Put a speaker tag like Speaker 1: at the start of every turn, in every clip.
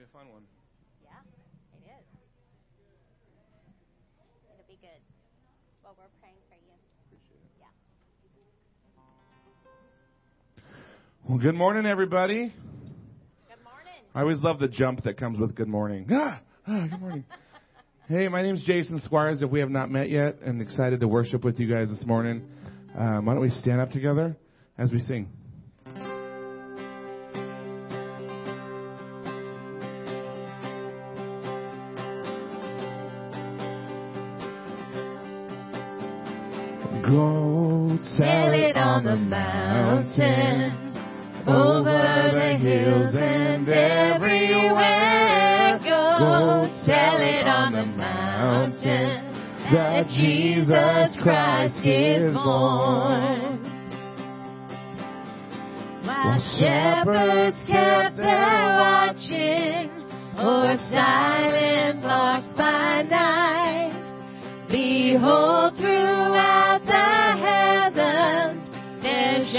Speaker 1: be a fun one.
Speaker 2: Yeah, it is. It'll be good. Well, we're praying for you. Appreciate it. Yeah.
Speaker 1: Well, good morning, everybody.
Speaker 2: Good morning.
Speaker 1: I always love the jump that comes with good morning. Ah, ah, good morning. hey, my name's Jason Squires. If we have not met yet, and excited to worship with you guys this morning, um, why don't we stand up together as we sing? On the mountain, over the hills and everywhere. Go tell it on the mountain that Jesus Christ is born.
Speaker 2: While shepherds kept their watching, or silent flocks by night, behold,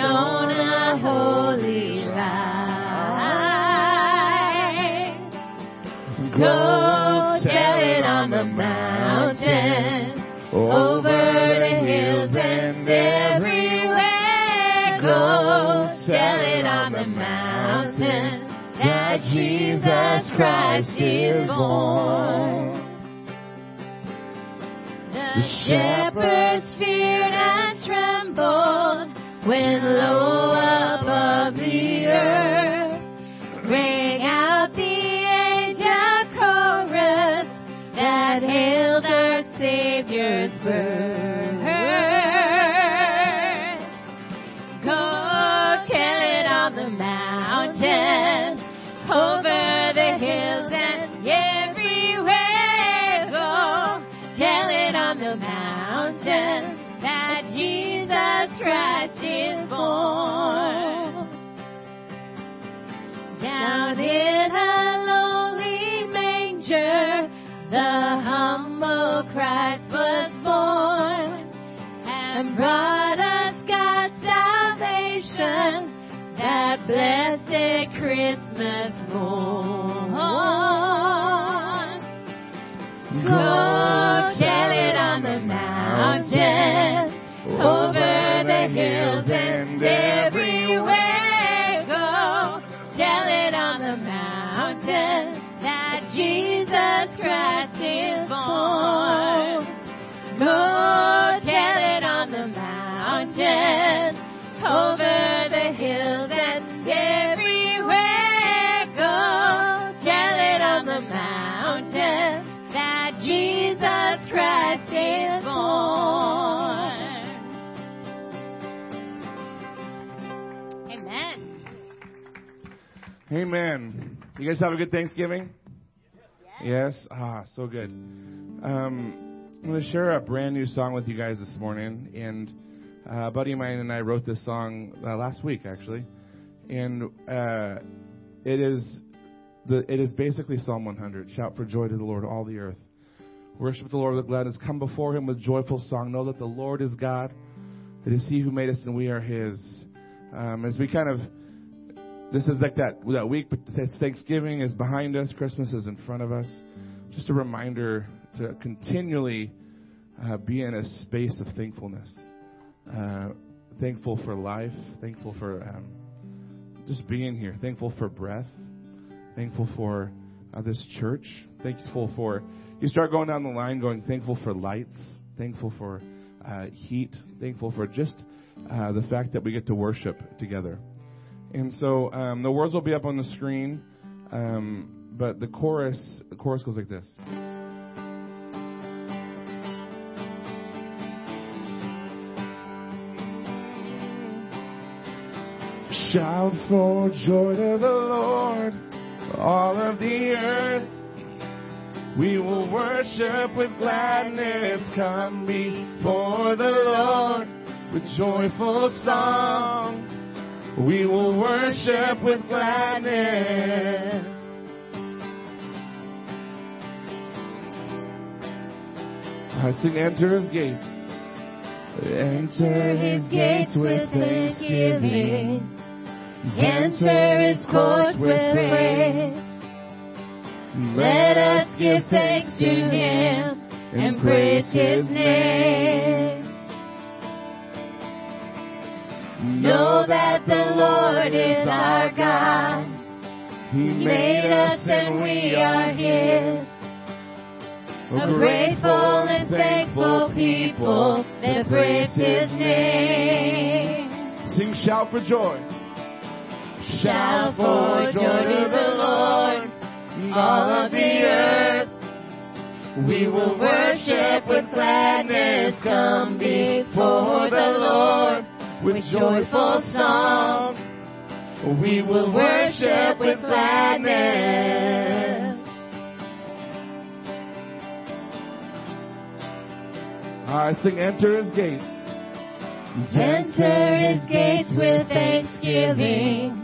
Speaker 2: shone a holy light. Go tell it on the mountain, over the hills and everywhere. Go tell it on the mountain that Jesus Christ is born. The shepherds feared and trembled when low above the earth rang out the angel chorus that hailed our Savior's birth. The humble Christ was born and brought us God's salvation, that blessed Christmas morn. Go tell it on the mountain, over the hills and everywhere. Amen.
Speaker 1: You guys have a good Thanksgiving? Yes? Ah, so good. Um, I'm going to share a brand new song with you guys this morning. And uh, a buddy of mine and I wrote this song uh, last week, actually. And uh, it is the it is basically Psalm 100. Shout for joy to the Lord, all the earth. Worship the Lord with gladness. Come before Him with joyful song. Know that the Lord is God. It is He who made us, and we are His. Um, as we kind of this is like that that week, but Thanksgiving is behind us. Christmas is in front of us. Just a reminder to continually uh, be in a space of thankfulness. Uh, thankful for life. Thankful for um, just being here. Thankful for breath. Thankful for uh, this church. Thankful for you start going down the line, going thankful for lights. Thankful for uh, heat. Thankful for just uh, the fact that we get to worship together. And so um, the words will be up on the screen, um, but the chorus the chorus goes like this. Shout for joy to the Lord, all of the earth. We will worship with gladness. Come before the Lord with joyful song. We will worship with gladness. I sing, enter his gates. Enter his gates with thanksgiving. Enter his courts with praise.
Speaker 2: Let us give thanks to Him and praise His name. Know that the Lord is our God. He made us and we are His. A grateful and thankful people that praise His name.
Speaker 1: Sing shout for joy.
Speaker 2: Shout for joy to the Lord, all of the earth. We will worship with gladness, come before the Lord with joyful songs. We will worship with gladness.
Speaker 1: I sing enter his gates.
Speaker 2: Enter his gates with thanksgiving.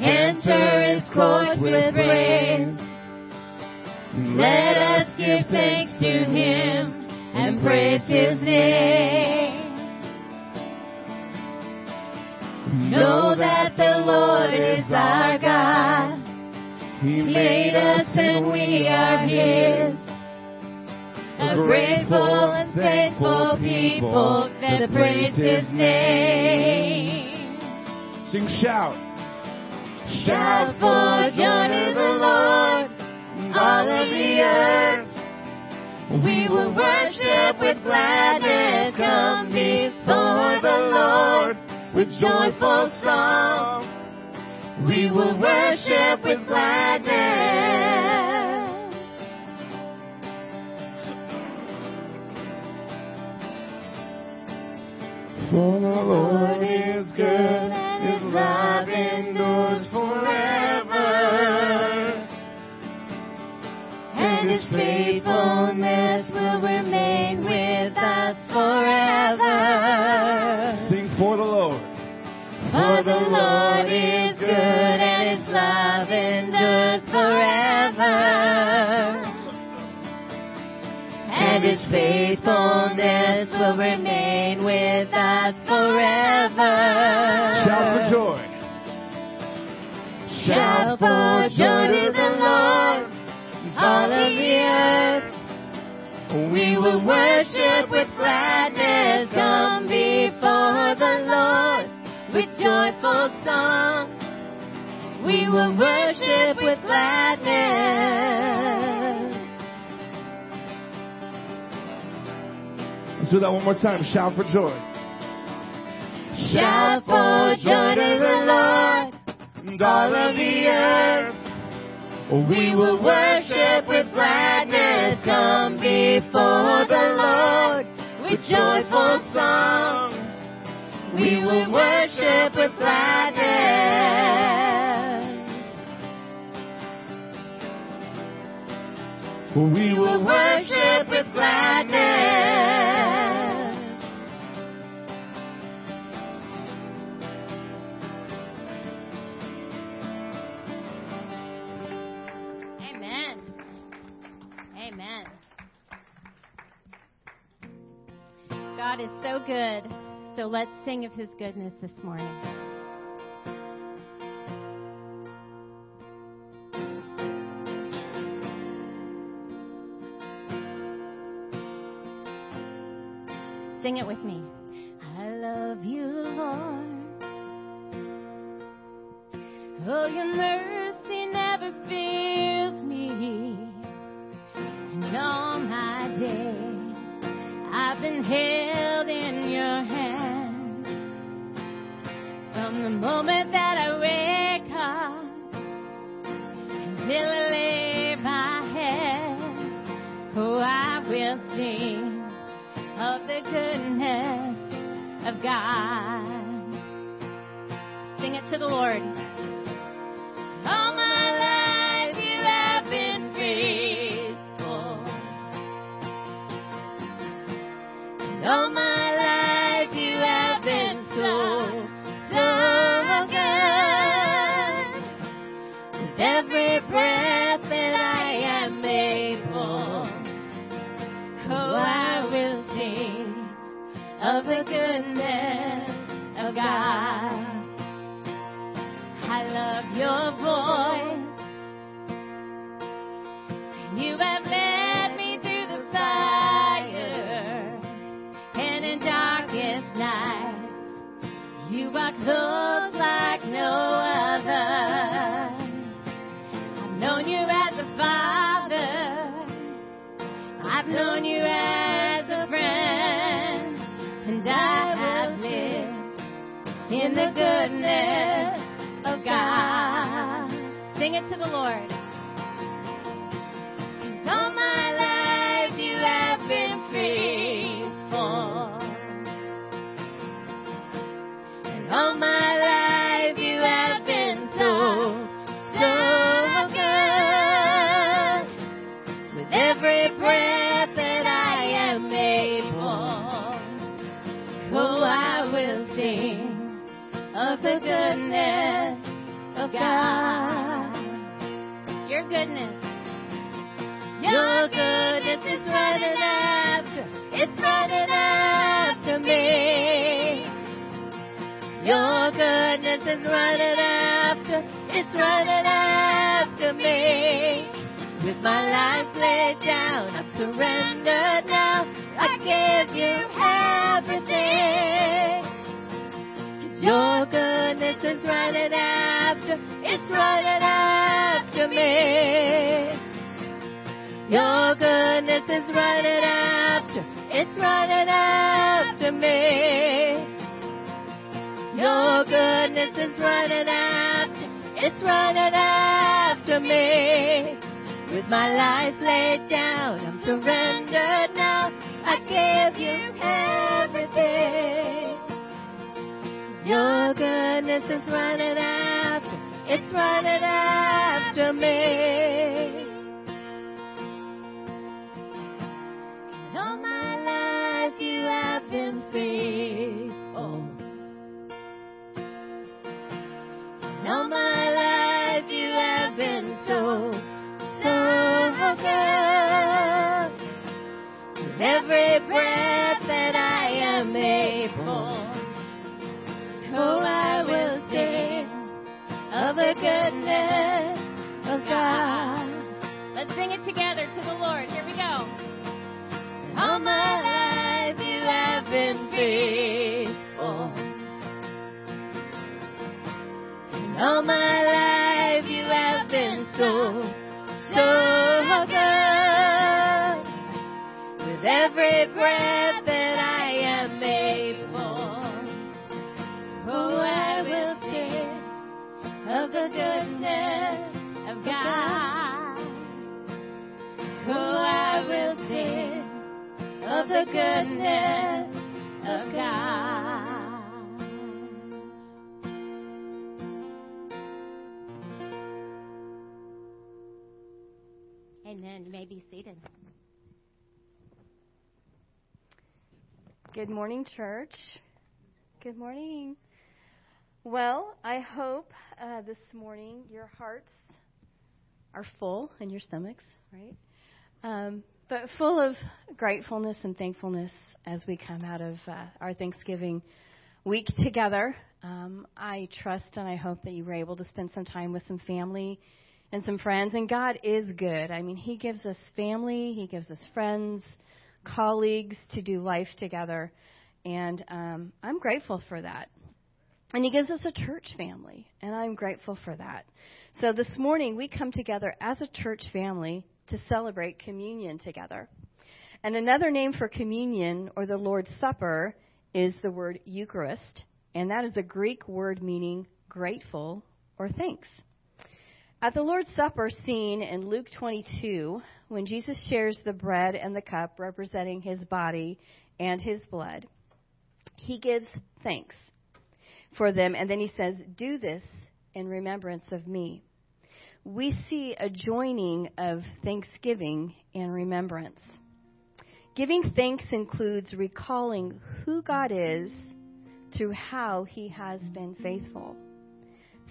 Speaker 2: Enter his courts with praise. Let us give thanks to him and praise his name. Know that the Lord is our God.
Speaker 1: He
Speaker 2: made us and we are his. A grateful and thankful people that praise his name.
Speaker 1: Sing shout.
Speaker 2: Shout for joy to the Lord, all of the earth. We will worship with gladness, come before the Lord with joyful song. We will worship with gladness.
Speaker 1: For the Lord is good, his love endures forever.
Speaker 2: and his faithfulness will faithfulness will remain with us forever.
Speaker 1: Shout for joy.
Speaker 2: Shout for joy to the Lord, all of the earth. We will worship with gladness, come before the Lord with joyful song. We will worship with gladness.
Speaker 1: Let's do that one more time. Shout for joy.
Speaker 2: Shout for joy to the Lord,
Speaker 1: And
Speaker 2: all of the earth. We will worship with gladness, come before the Lord with joyful songs. We will worship with gladness.
Speaker 1: We
Speaker 2: will worship with gladness. God is so good. So let's sing of his goodness this morning. To the Lord. My life laid down, I'm surrendered now. I give you everything. Your goodness is running after, it's running after me. And all my life you have been faithful. Every breath that I am able, oh, I will sing of the goodness of God. Let's sing it together to the Lord. Here we go. All my life you have been faithful. And all my life you have been so, so good. Every breath that I am able, oh, I will sing of the goodness of God. Oh, I will sing of the goodness of God. Amen. You may be seated.
Speaker 3: Good morning, church. Good morning. Well, I hope uh, this morning your hearts are full and your stomachs, right? Um, but full of gratefulness and thankfulness as we come out of uh, our Thanksgiving week together. Um, I trust and I hope that you were able to spend some time with some family and some friends. And God is good. I mean, He gives us family, He gives us friends, colleagues to do life together. And um, I'm grateful for that. And He gives us a church family, and I'm grateful for that. So this morning, we come together as a church family to celebrate communion together. And another name for communion or the Lord's Supper is the word Eucharist, and that is a Greek word meaning grateful or thanks. At the Lord's Supper scene in Luke 22, when Jesus shares the bread and the cup representing his body and his blood, he gives thanks for them, and then he says, Do this in remembrance of me. We see a joining of thanksgiving and remembrance. Giving thanks includes recalling who God is through how he has been faithful.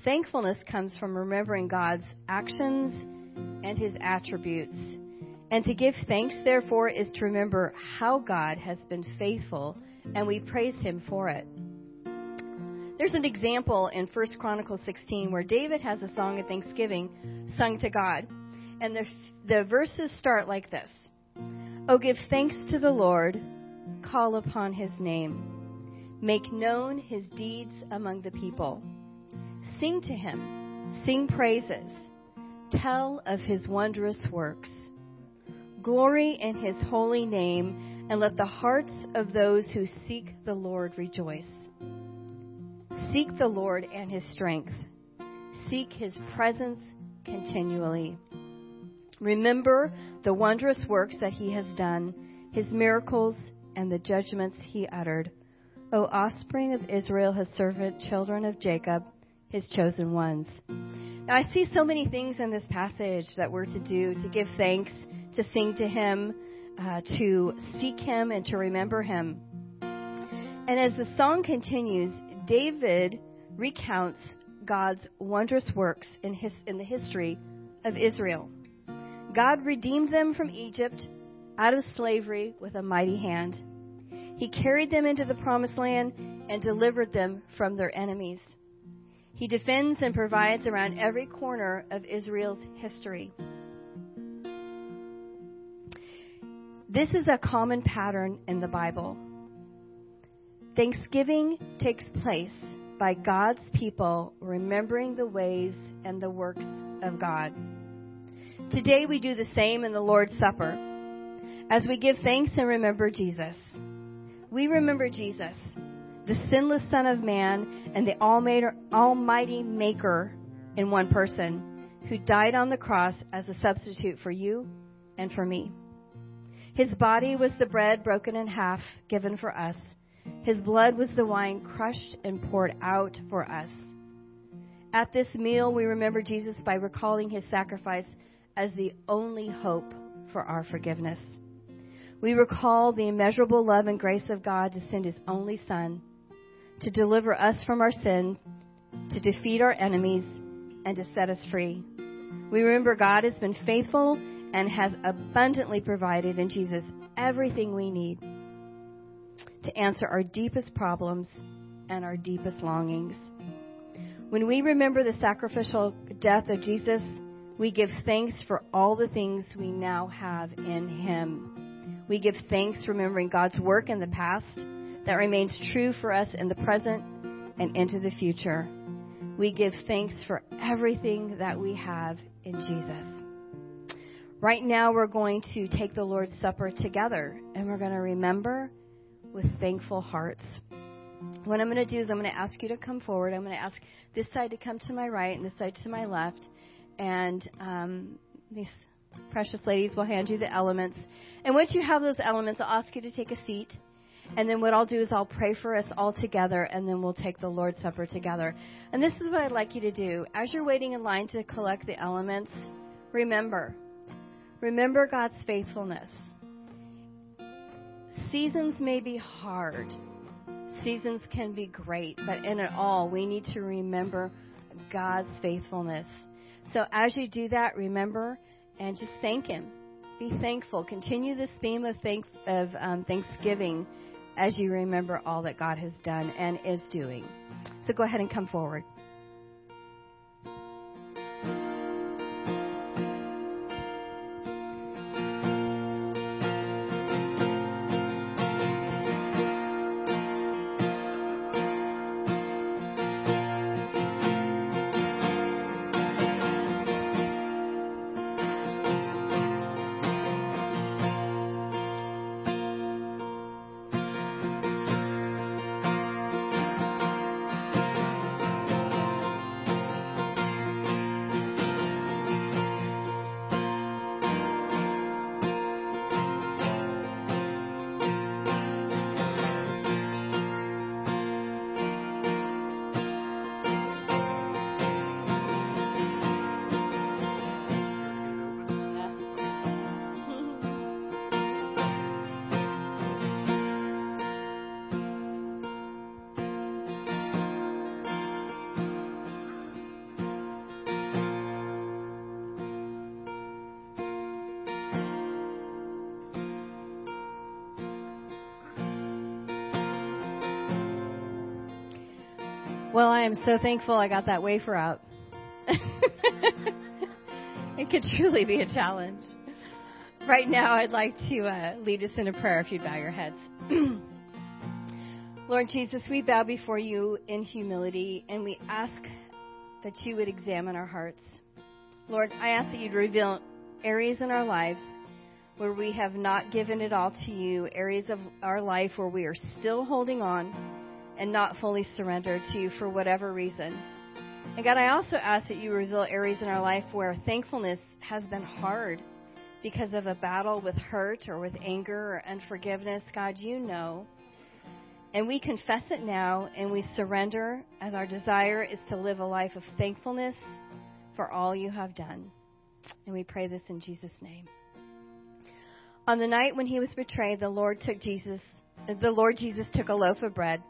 Speaker 3: Thankfulness comes from remembering God's actions and his attributes. And to give thanks, therefore, is to remember how God has been faithful, and we praise him for it. There's an example in 1 Chronicles 16 where David has a song of thanksgiving sung to God. And the, the verses start like this Oh, give thanks to the Lord, call upon his name, make known his deeds among the people. Sing to him, sing praises, tell of his wondrous works. Glory in his holy name, and let the hearts of those who seek the Lord rejoice. Seek the Lord and his strength. Seek his presence continually. Remember the wondrous works that he has done, his miracles, and the judgments he uttered. O offspring of Israel, his servant, children of Jacob, his chosen ones. Now, I see so many things in this passage that we're to do to give thanks, to sing to him, uh, to seek him, and to remember him. And as the song continues, David recounts God's wondrous works in, his, in the history of Israel. God redeemed them from Egypt out of slavery with a mighty hand. He carried them into the promised land and delivered them from their enemies. He defends and provides around every corner of Israel's history. This is a common pattern in the Bible. Thanksgiving takes place by God's people remembering the ways and the works of God. Today we do the same in the Lord's Supper as we give thanks and remember Jesus. We remember Jesus, the sinless Son of Man and the Almighty Maker in one person who died on the cross as a substitute for you and for me. His body was the bread broken in half, given for us. His blood was the wine crushed and poured out for us. At this meal, we remember Jesus by recalling his sacrifice as the only hope for our forgiveness. We recall the immeasurable love and grace of God to send his only Son to deliver us from our sin, to defeat our enemies, and to set us free. We remember God has been faithful and has abundantly provided in Jesus everything we need to answer our deepest problems and our deepest longings. When we remember the sacrificial death of Jesus, we give thanks for all the things we now have in Him. We give thanks remembering God's work in the past that remains true for us in the present and into the future. We give thanks for everything that we have in Jesus. Right now, we're going to take the Lord's Supper together and we're going to remember with thankful hearts. What I'm going to do is I'm going to ask you to come forward. I'm going to ask this side to come to my right and this side to my left and um, these precious ladies will hand you the elements. And once you have those elements, I'll ask you to take a seat. And then what I'll do is I'll pray for us all together, and then we'll take the Lord's Supper together. And this is what I'd like you to do. As you're waiting in line to collect the elements, remember. Remember God's faithfulness. Seasons may be hard, seasons can be great, but in it all, we need to remember God's faithfulness. So as you do that, remember and just thank Him. Be thankful. Continue this theme of, thank, of um, Thanksgiving as you remember all that God has done and is doing. So go ahead and come forward. Am so thankful I got that wafer out. it could truly be a challenge. Right now, I'd like to uh, lead us in a prayer if you'd bow your heads. Lord Jesus, we bow before you in humility and we ask that you would examine our hearts. Lord, I ask that you'd reveal areas in our lives where we have not given it all to you, areas of our life where we are still holding on and not fully surrendered to you for whatever reason. And God, I also ask that you reveal areas in our life where thankfulness has been hard because of a battle with hurt or with anger or unforgiveness. God, you know. And we confess it now and we surrender as our desire is to live a life of thankfulness for all you have done. And we pray this in Jesus' name. On the night when he was betrayed, the Lord took Jesus, the Lord Jesus took a loaf of bread,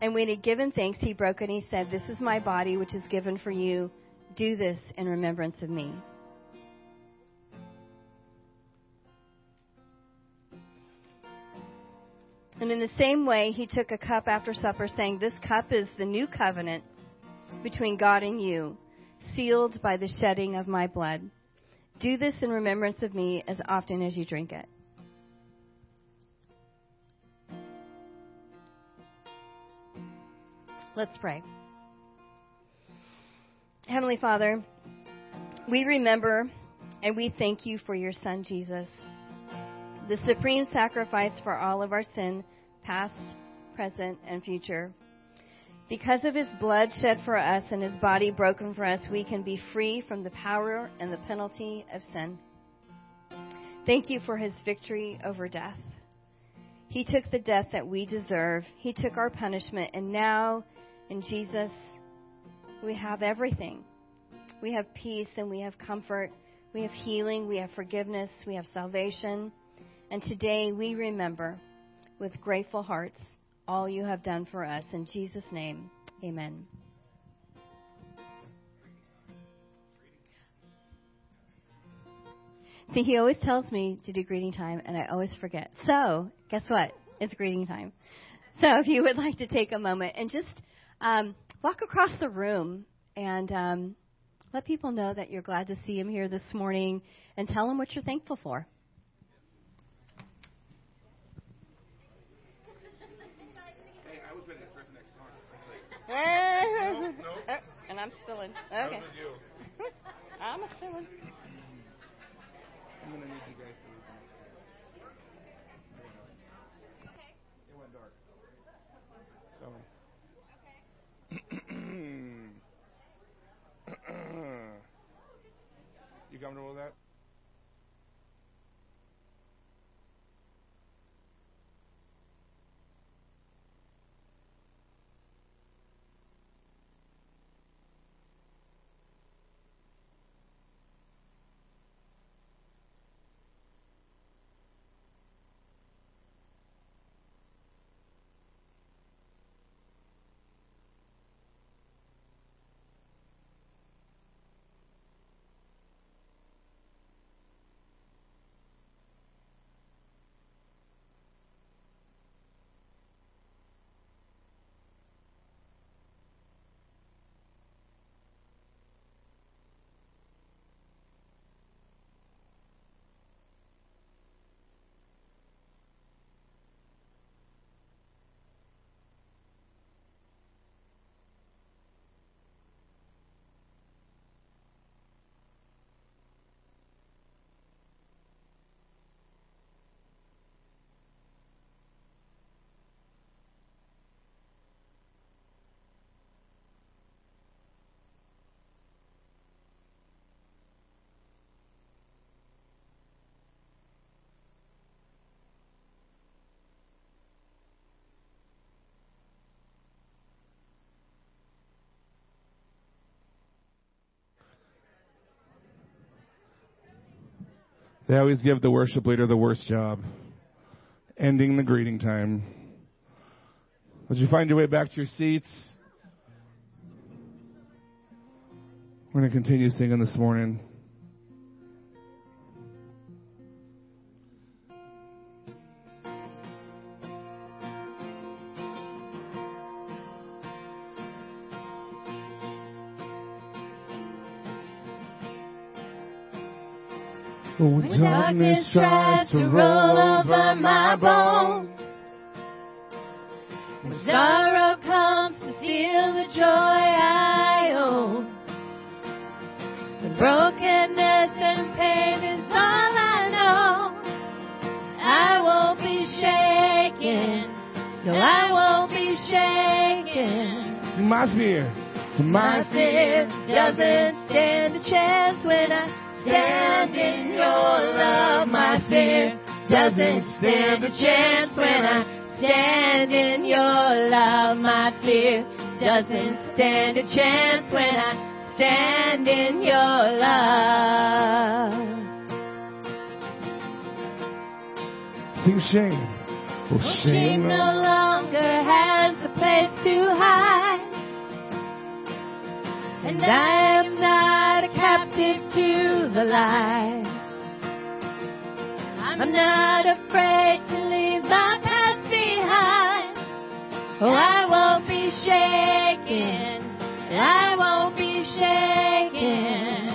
Speaker 3: and when he had given thanks, he broke it and he said, This is my body which is given for you. Do this in remembrance of me. And in the same way, he took a cup after supper, saying, This cup is the new covenant between God and you, sealed by the shedding of my blood. Do this in remembrance of me as often as you drink it. Let's pray. Heavenly Father, we remember and we thank you for your Son, Jesus, the supreme sacrifice for all of our sin, past, present, and future. Because of his blood shed for us and his body broken for us, we can be free from the power and the penalty of sin. Thank you for his victory over death. He took the death that we deserve. He took our punishment, and now in Jesus, we have everything. We have peace and we have comfort. We have healing. We have forgiveness. We have salvation. And today we remember with grateful hearts all you have done for us. In Jesus' name, amen. See, he always tells me to do greeting time, and I always forget. So, guess what? It's greeting time. So, if you would like to take a moment and just um, walk across the room and um, let people know that you're glad to see them here this morning and tell them what you're thankful for. and I'm spilling. Okay. I'm spilling.
Speaker 1: I'm gonna need you guys to. Okay. It went dark. So. you comfortable with that? They always give the worship leader the worst job, ending the greeting time. As you find your way back to your seats, we're going to continue singing this morning. Oh, when darkness tries to roll over my bones.
Speaker 2: When sorrow comes to steal the joy I own. When brokenness and pain is all I know. I won't be shaken. No, I won't be shaken.
Speaker 1: My fear.
Speaker 2: My fear doesn't stand a chance when I stand in your love. My fear doesn't stand a chance when I stand in your love. My fear doesn't stand a chance when I stand in your love.
Speaker 1: Sing shame. Oh,
Speaker 2: shame no longer has a place to hide. And I I'm not afraid to leave my past behind. Oh, I won't be shaken. I won't be shaken.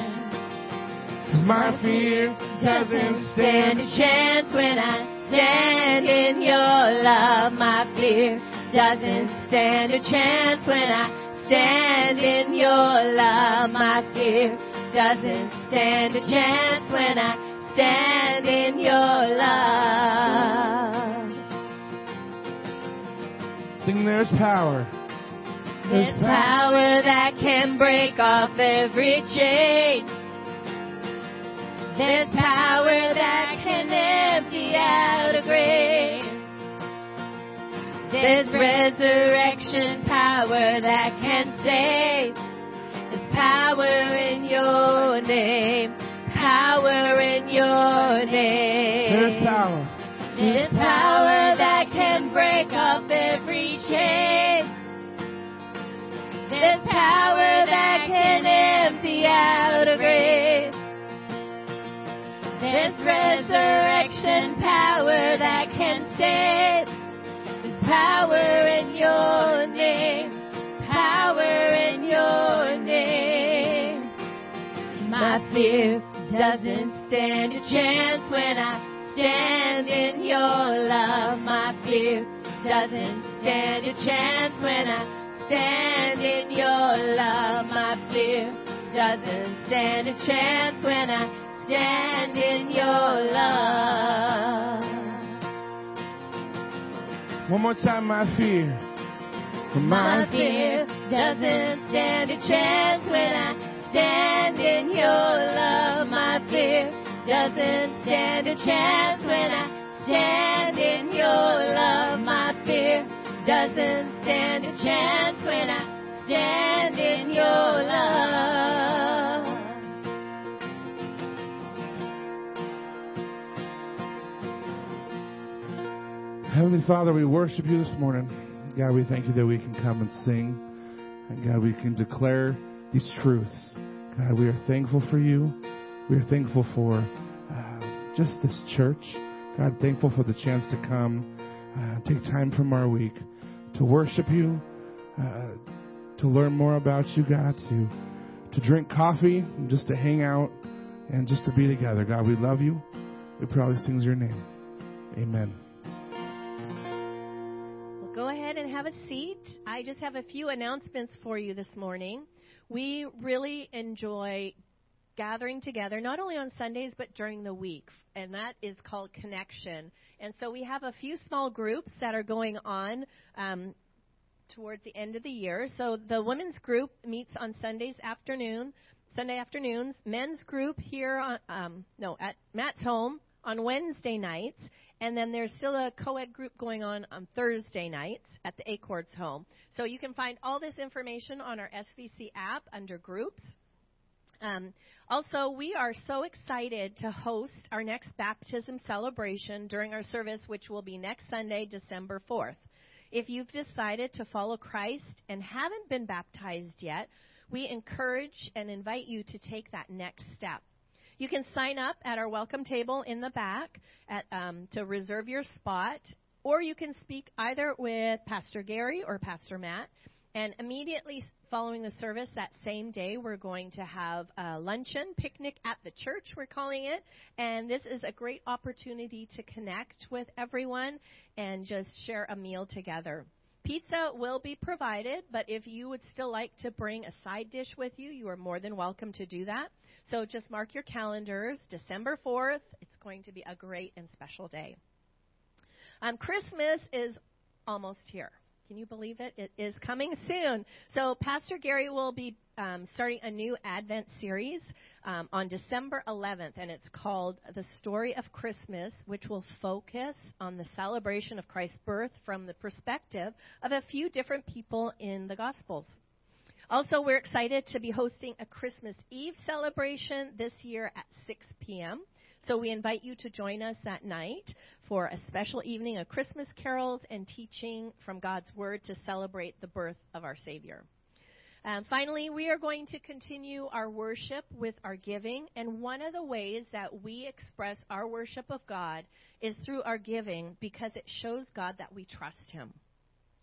Speaker 1: Cause my fear
Speaker 2: doesn't stand a chance when I stand in your love. My fear doesn't stand a chance when I stand in your love. My fear doesn't stand a chance when I stand in your love.
Speaker 1: Sing there's power.
Speaker 2: There's power that can break off every chain. There's power that can empty out a grave. There's resurrection power that can save. There's power in your name. Power in your name.
Speaker 1: There's power.
Speaker 2: There's power that can break up every chain. There's power that can empty out a grave. There's resurrection power that can save. There's power in your name. Power in your name. My fear doesn't stand a chance when I stand in your love. My fear doesn't stand a chance when I stand in your love. My fear doesn't stand a chance when I stand in your love.
Speaker 1: One more time, my fear.
Speaker 2: My fear doesn't stand a chance when I stand in your love. My fear doesn't stand a chance when I stand in your love. My fear doesn't stand a chance when I stand in your love.
Speaker 1: Heavenly Father, we worship you this morning. God, we thank you that we can come and sing. And God, we can declare these truths. God, we are thankful for you. We are thankful for uh, just this church. God, thankful for the chance to come, uh, take time from our week to worship you, uh, to learn more about you, God, to to drink coffee, just to hang out, and just to be together. God, we love you. We probably sings your name. Amen.
Speaker 4: Well, go ahead and have a seat. I just have a few announcements for you this morning. We really enjoy gathering together, not only on Sundays, but during the week, and that is called Connection. And so we have a few small groups that are going on. Um, towards the end of the year. So the women's group meets on Sundays afternoon, Sunday afternoons. Men's group here on um, no at Matt's home on Wednesday nights, and then there's still a co-ed group going on on Thursday nights at the Acords home. So you can find all this information on our SVC app under groups. Um, also, we are so excited to host our next baptism celebration during our service, which will be next Sunday, December 4th. If you've decided to follow Christ and haven't been baptized yet, we encourage and invite you to take that next step. You can sign up at our welcome table in the back at, um, to reserve your spot, or you can speak either with Pastor Gary or Pastor Matt and immediately Following the service that same day, we're going to have a luncheon, picnic at the church, we're calling it. And this is a great opportunity to connect with everyone and just share a meal together. Pizza will be provided, but if you would still like to bring a side dish with you, you are more than welcome to do that. So just mark your calendars, December 4th. It's going to be a great and special day. Um, Christmas is almost here. Can you believe it? It is coming soon. So, Pastor Gary will be um, starting a new Advent series um, on December 11th, and it's called The Story of Christmas, which will focus on the celebration of Christ's birth from the perspective of a few different people in the Gospels. Also, we're excited to be hosting a Christmas Eve celebration this year at 6 p.m. So we invite you to join us that night for a special evening of Christmas carols and teaching from God's Word to celebrate the birth of our Savior. Um, finally, we are going to continue our worship with our giving, and one of the ways that we express our worship of God is through our giving because it shows God that we trust Him.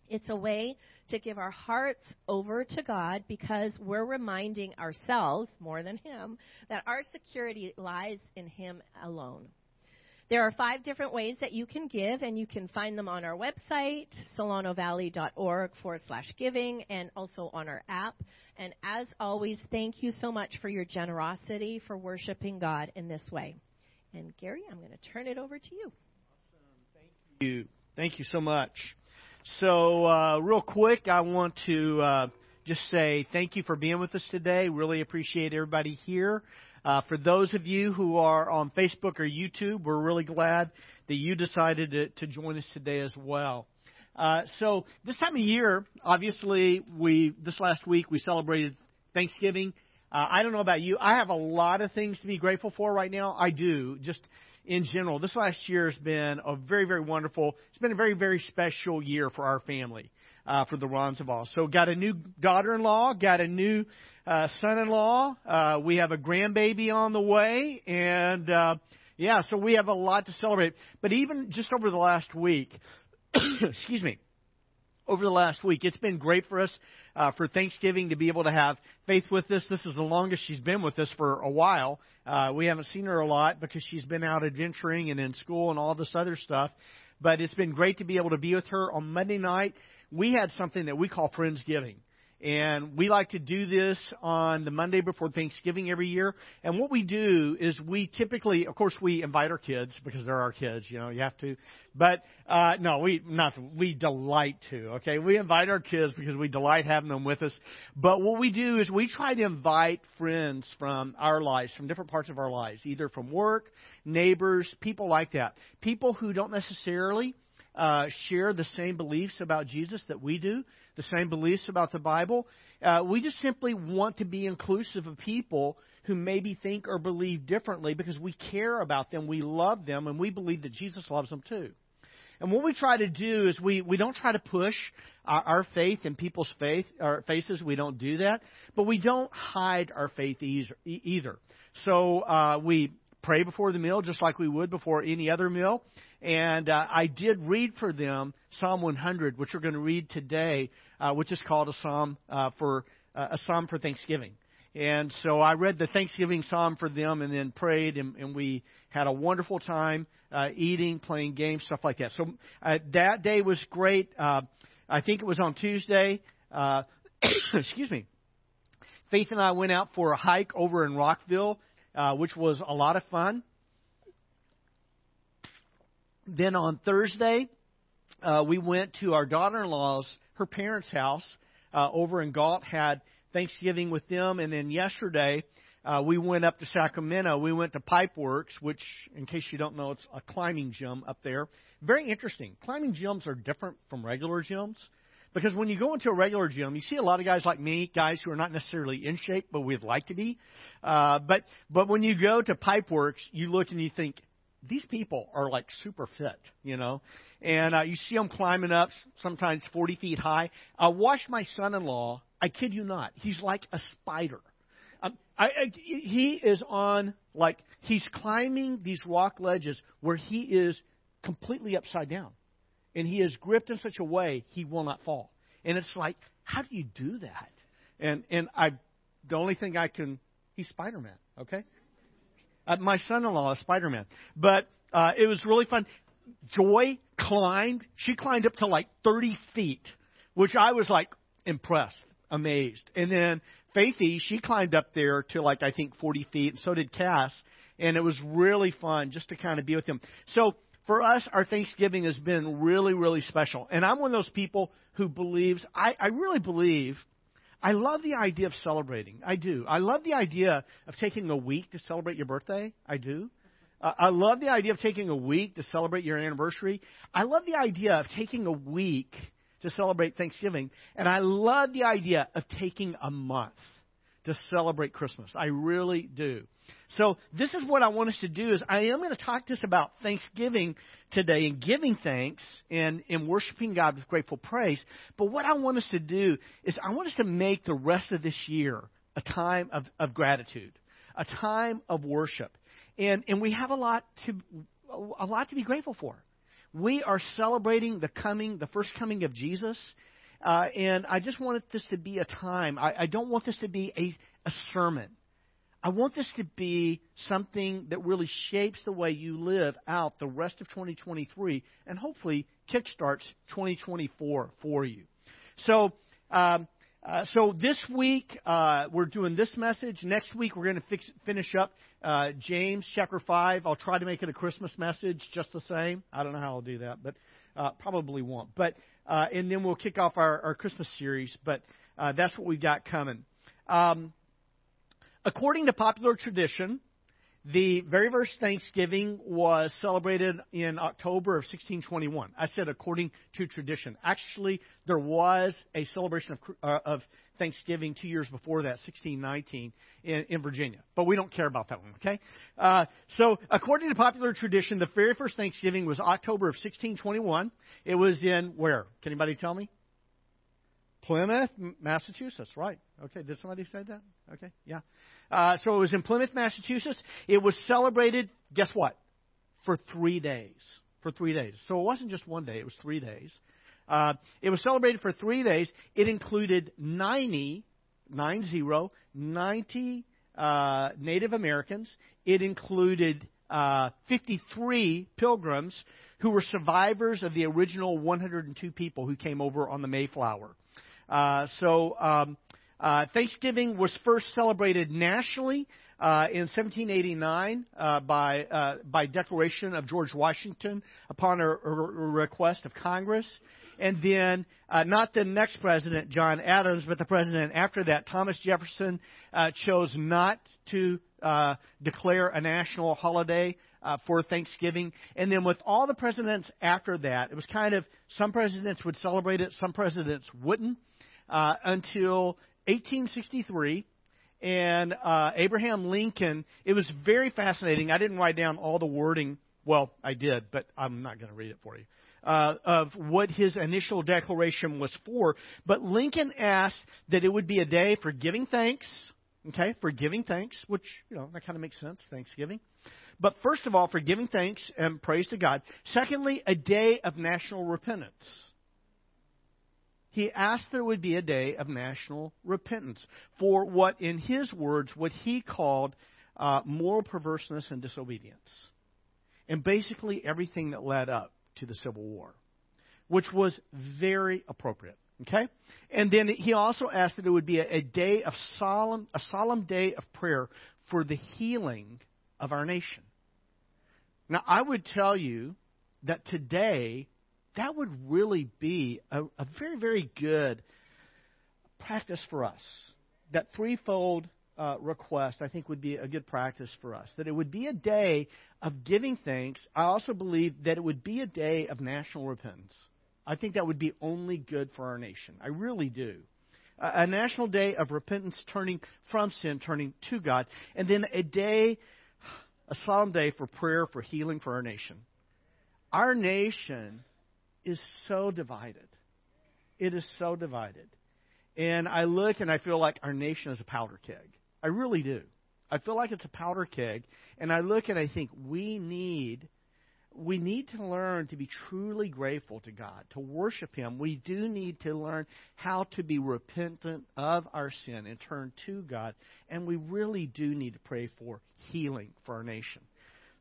Speaker 4: It's a way to give our hearts over to God because we're reminding ourselves, more than Him, that our security lies in Him alone. There are five different ways that you can give, and you can find them on our website, solanovalley.org forward slash giving, and also on our app. And as always, thank you so much for your generosity for worshiping God in this way. And Gary, I'm going to turn it over to you.
Speaker 5: Awesome. Thank you. Thank you so much. So, uh, real quick, I want to uh, just say thank you for being with us today. Really appreciate everybody here. Uh, for those of you who are on Facebook or YouTube, we're really glad that you decided to, to join us today as well. Uh, so this time of year, obviously, we this last week we celebrated Thanksgiving. Uh, I don't know about you. I have a lot of things to be grateful for right now. I do. Just in general, this last year has been a very, very wonderful. It's been a very, very special year for our family, uh, for the Ronzavals. So, got a new daughter-in-law, got a new uh, son-in-law. Uh, we have a grandbaby on the way, and uh, yeah, so we have a lot to celebrate. But even just over the last week, excuse me, over the last week, it's been great for us uh, for Thanksgiving to be able to have Faith with us. This is the longest she's been with us for a while. Uh, we haven't seen her a lot because she's been out adventuring and in school and all this other stuff. But it's been great to be able to be with her on Monday night. We had something that we call Friendsgiving. And we like to do this on the Monday before Thanksgiving every year. And what we do is we typically, of course, we invite our kids because they're our kids. You know, you have to. But uh, no, we not. We delight to. Okay, we invite our kids because we delight having them with us. But what we do is we try to invite friends from our lives, from different parts of our lives, either from work, neighbors, people like that, people who don't necessarily uh, share the same beliefs about Jesus that we do the same beliefs about the Bible. Uh, we just simply want to be inclusive of people who maybe think or believe differently because we care about them, we love them, and we believe that Jesus loves them too. And what we try to do is we, we don't try to push our, our faith in people's faith our faces. We don't do that, but we don't hide our faith either. So uh, we pray before the meal just like we would before any other meal. And uh, I did read for them Psalm 100, which we're going to read today, uh, which is called a psalm uh, for uh, a psalm for Thanksgiving. And so I read the Thanksgiving psalm for them, and then prayed, and, and we had a wonderful time uh, eating, playing games, stuff like that. So uh, that day was great. I think it was on Tuesday. Excuse me. Faith and I went out for a hike over in Rockville, uh, which was a lot of fun. Then on Thursday, uh, we went to our daughter-in-law's, her parents' house uh, over in Galt, had Thanksgiving with them, and then yesterday uh, we went up to Sacramento. We went to Pipeworks, which, in case you don't know, it's a climbing gym up there. Very interesting. Climbing gyms are different from regular gyms. Because when you go into a regular gym, you see a lot of guys like me, guys who are not necessarily in shape, but we'd like to be. Uh, but but when you go to Pipeworks, you look and you think, these people are like super fit, you know. And uh, you see them climbing up, sometimes 40 feet high. I watched my son-in-law. I kid you not. He's like a spider. Um, I, I, he is on like he's climbing these rock ledges where he is completely upside down, and he is gripped in such a way he will not fall. And it's like, how do you do that? and and I, the only thing I can, he's Spider Man. Okay, uh, my son-in-law is Spider Man, but uh, it was really fun. Joy climbed. She climbed up to like 30 feet, which I was like impressed, amazed. And then Faithy, she climbed up there to like I think 40 feet, and so did Cass. And it was really fun just to kind of be with them. So for us, our Thanksgiving has been really, really special. And I'm one of those people who believes, I, I really believe, I love the idea of celebrating. I do. I love the idea of taking a week to celebrate your birthday. I do. Uh, I love the idea of taking a week to celebrate your anniversary. I love the idea of taking a week to celebrate Thanksgiving. And I love the idea of taking a month to celebrate Christmas. I really do. So this is what I want us to do is I am going to talk to us about Thanksgiving today and giving thanks and, and worshiping God with grateful praise. But what I want us to do is I want us to make the rest of this year a time of, of gratitude, a time of worship and and we have a lot to a lot to be grateful for. We are celebrating the coming, the first coming of Jesus, uh, and I just want this to be a time. I, I don't want this to be a, a sermon. I want this to be something that really shapes the way you live out the rest of 2023 and hopefully kickstarts 2024 for you. So, um, uh, so this week uh, we're doing this message. Next week we're going to finish up uh, James chapter five. I'll try to make it a Christmas message, just the same. I don't know how I'll do that, but uh, probably won't. But uh, and then we'll kick off our, our Christmas series. But uh, that's what we've got coming. Um, according to popular tradition, the very first Thanksgiving was celebrated in October of 1621. I said according to tradition. Actually, there was a celebration of, uh, of Thanksgiving two years before that, 1619, in, in Virginia. But we don't care about that one, okay? Uh, so, according to popular tradition, the very first Thanksgiving was October of 1621. It was in where? Can anybody tell me? Plymouth, Massachusetts, right. Okay, did somebody say that? Okay, yeah. Uh, so it was in Plymouth, Massachusetts. It was celebrated, guess what? For three days. For three days. So it wasn't just one day, it was three days. Uh, it was celebrated for three days. It included 90, 90, 90 uh, Native Americans. It included uh, 53 pilgrims who were survivors of the original 102 people who came over on the Mayflower. Uh, so um, uh, Thanksgiving was first celebrated nationally uh, in 1789 uh, by uh, by declaration of George Washington upon a, a request of Congress, and then uh, not the next president John Adams, but the president after that, Thomas Jefferson, uh, chose not to uh, declare a national holiday uh, for Thanksgiving. And then with all the presidents after that, it was kind of some presidents would celebrate it, some presidents wouldn't uh, until 1863 and uh, Abraham Lincoln. It was very fascinating. I didn't write down all the wording. Well, I did, but I'm not going to read it for you. Uh, of what his initial declaration was for. But Lincoln asked that it would be a day for giving thanks, okay, for giving thanks, which, you know, that kind of makes sense, Thanksgiving. But first of all, for giving thanks and praise to God. Secondly, a day of national repentance he asked there would be a day of national repentance for what, in his words, what he called uh, moral perverseness and disobedience. And basically everything that led up to the Civil War, which was very appropriate. Okay? And then he also asked that it would be a, a day of solemn, a solemn day of prayer for the healing of our nation. Now, I would tell you that today that would really be a, a very, very good practice for us. That threefold uh, request, I think, would be a good practice for us. That it would be a day of giving thanks. I also believe that it would be a day of national repentance. I think that would be only good for our nation. I really do. A, a national day of repentance, turning from sin, turning to God, and then a day, a solemn day for prayer, for healing for our nation. Our nation is so divided. It is so divided. And I look and I feel like our nation is a powder keg. I really do. I feel like it's a powder keg. And I look and I think we need we need to learn to be truly grateful to God, to worship Him. We do need to learn how to be repentant of our sin and turn to God. And we really do need to pray for healing for our nation.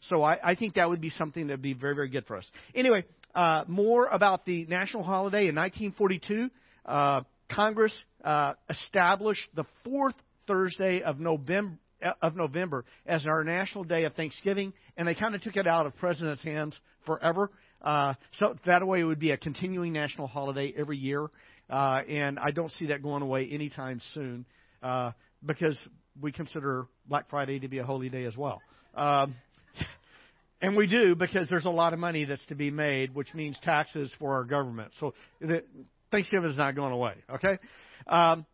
Speaker 5: So I, I think that would be something that would be very, very good for us. Anyway, uh, more about the national holiday. In 1942, uh, Congress uh, established the fourth Thursday of November of November as our national day of Thanksgiving, and they kind of took it out of president's hands forever. Uh, so that way, it would be a continuing national holiday every year, uh, and I don't see that going away anytime soon uh, because we consider Black Friday to be a holy day as well. Um, and we do because there's a lot of money that's to be made, which means taxes for our government. So Thanksgiving is not going away. Okay. Um,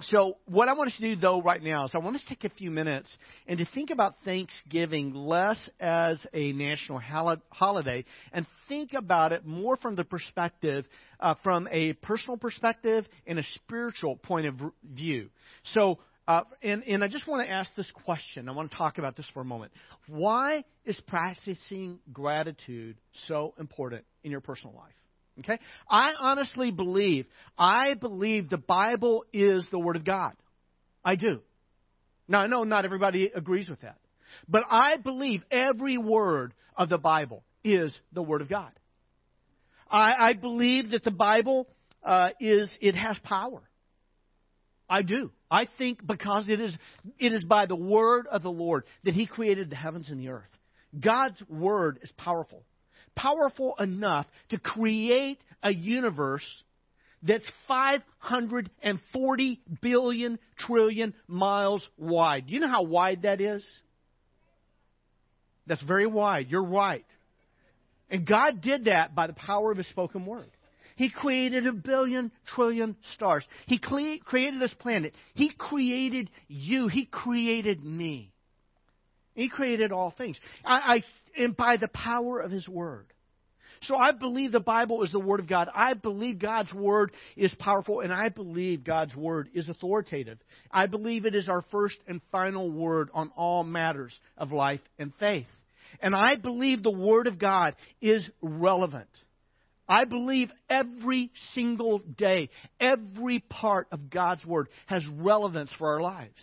Speaker 5: so, what I want us to do, though, right now is I want us to take a few minutes and to think about Thanksgiving less as a national holiday and think about it more from the perspective, uh, from a personal perspective and a spiritual point of view. So, uh, and, and I just want to ask this question. I want to talk about this for a moment. Why is practicing gratitude so important in your personal life? Okay? I honestly believe, I believe the Bible is the Word of God. I do. Now, I know not everybody agrees with that. But I believe every word of the Bible is the Word of God. I, I believe that the Bible uh, is, it has power. I do. I think because it is, it is by the Word of the Lord that He created the heavens and the earth. God's Word is powerful powerful enough to create a universe that's 540 billion trillion miles wide. Do you know how wide that is? That's very wide. You're right. And God did that by the power of His spoken word. He created a billion trillion stars. He created this planet. He created you. He created me. He created all things. I, I and by the power of His Word. So I believe the Bible is the Word of God. I believe God's Word is powerful, and I believe God's Word is authoritative. I believe it is our first and final word on all matters of life and faith. And I believe the Word of God is relevant. I believe every single day, every part of God's Word has relevance for our lives.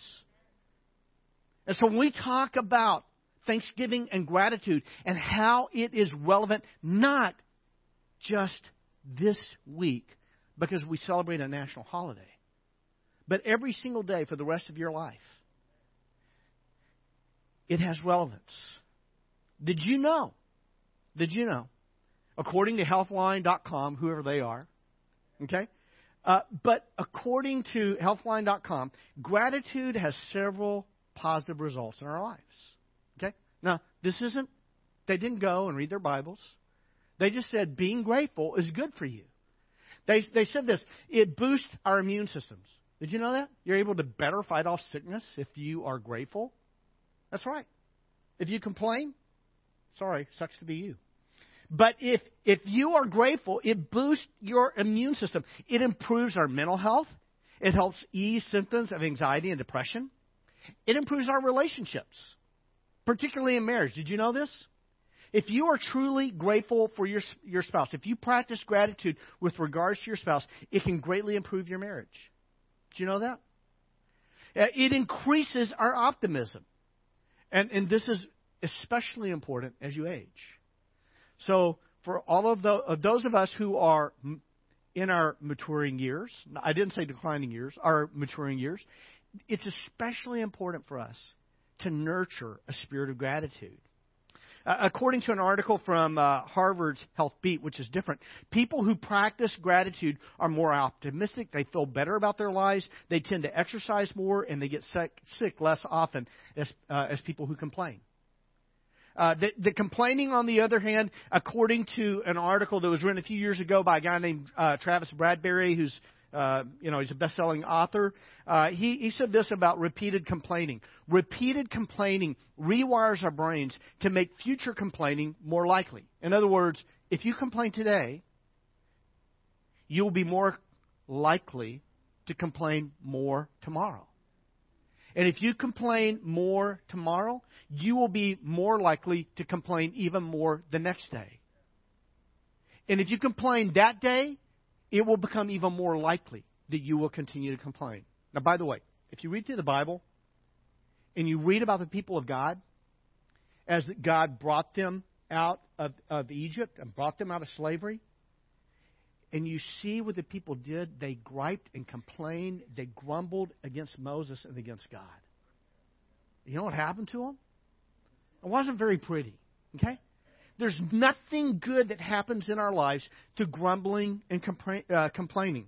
Speaker 5: And so when we talk about thanksgiving and gratitude and how it is relevant not just this week because we celebrate a national holiday, but every single day for the rest of your life. It has relevance. Did you know? Did you know? According to healthline.com, whoever they are, okay? Uh, but according to healthline.com, gratitude has several positive results in our lives. Okay? Now, this isn't, they didn't go and read their Bibles. They just said being grateful is good for you. They, they said this it boosts our immune systems. Did you know that? You're able to better fight off sickness if you are grateful. That's right. If you complain, sorry, sucks to be you. But if, if you are grateful, it boosts your immune system. It improves our mental health. It helps ease symptoms of anxiety and depression. It improves our relationships particularly in marriage. Did you know this? If you are truly grateful for your, your spouse, if you practice gratitude with regards to your spouse, it can greatly improve your marriage. Do you know that? Uh, it increases our optimism. And, and this is especially important as you age. So, for all of, the, of those of us who are in our maturing years, I didn't say declining years, our maturing years, it's especially important for us to nurture a spirit of gratitude. According to an article from uh, Harvard's Health Beat, which is different, people who practice gratitude are more optimistic. They feel better about their lives. They tend to exercise more, and they get sick, sick less often as, uh, as people who complain. Uh, the, the, complaining, on the other hand, according to an article that was written a few years ago by a guy named uh, Travis Bradberry, who's uh, you know, he's a best-selling author. Uh, he, he said this about repeated complaining. Repeated complaining rewires our brains to make future complaining more likely. In other words, if you complain today, you will be more likely to complain more tomorrow. And if you complain more tomorrow, you will be more likely to complain even more the next day. And if you complain that day, it will become even more likely that you will continue to complain. Now, by the way, if you read through the Bible and you read about the people of God, as God brought them out of, of Egypt and brought them out of slavery, and you see what the people did, they griped and complained, they grumbled against Moses and against God. You know what happened to them? It wasn't very pretty. Okay? There's nothing good that happens in our lives to grumbling and compra- uh, complaining.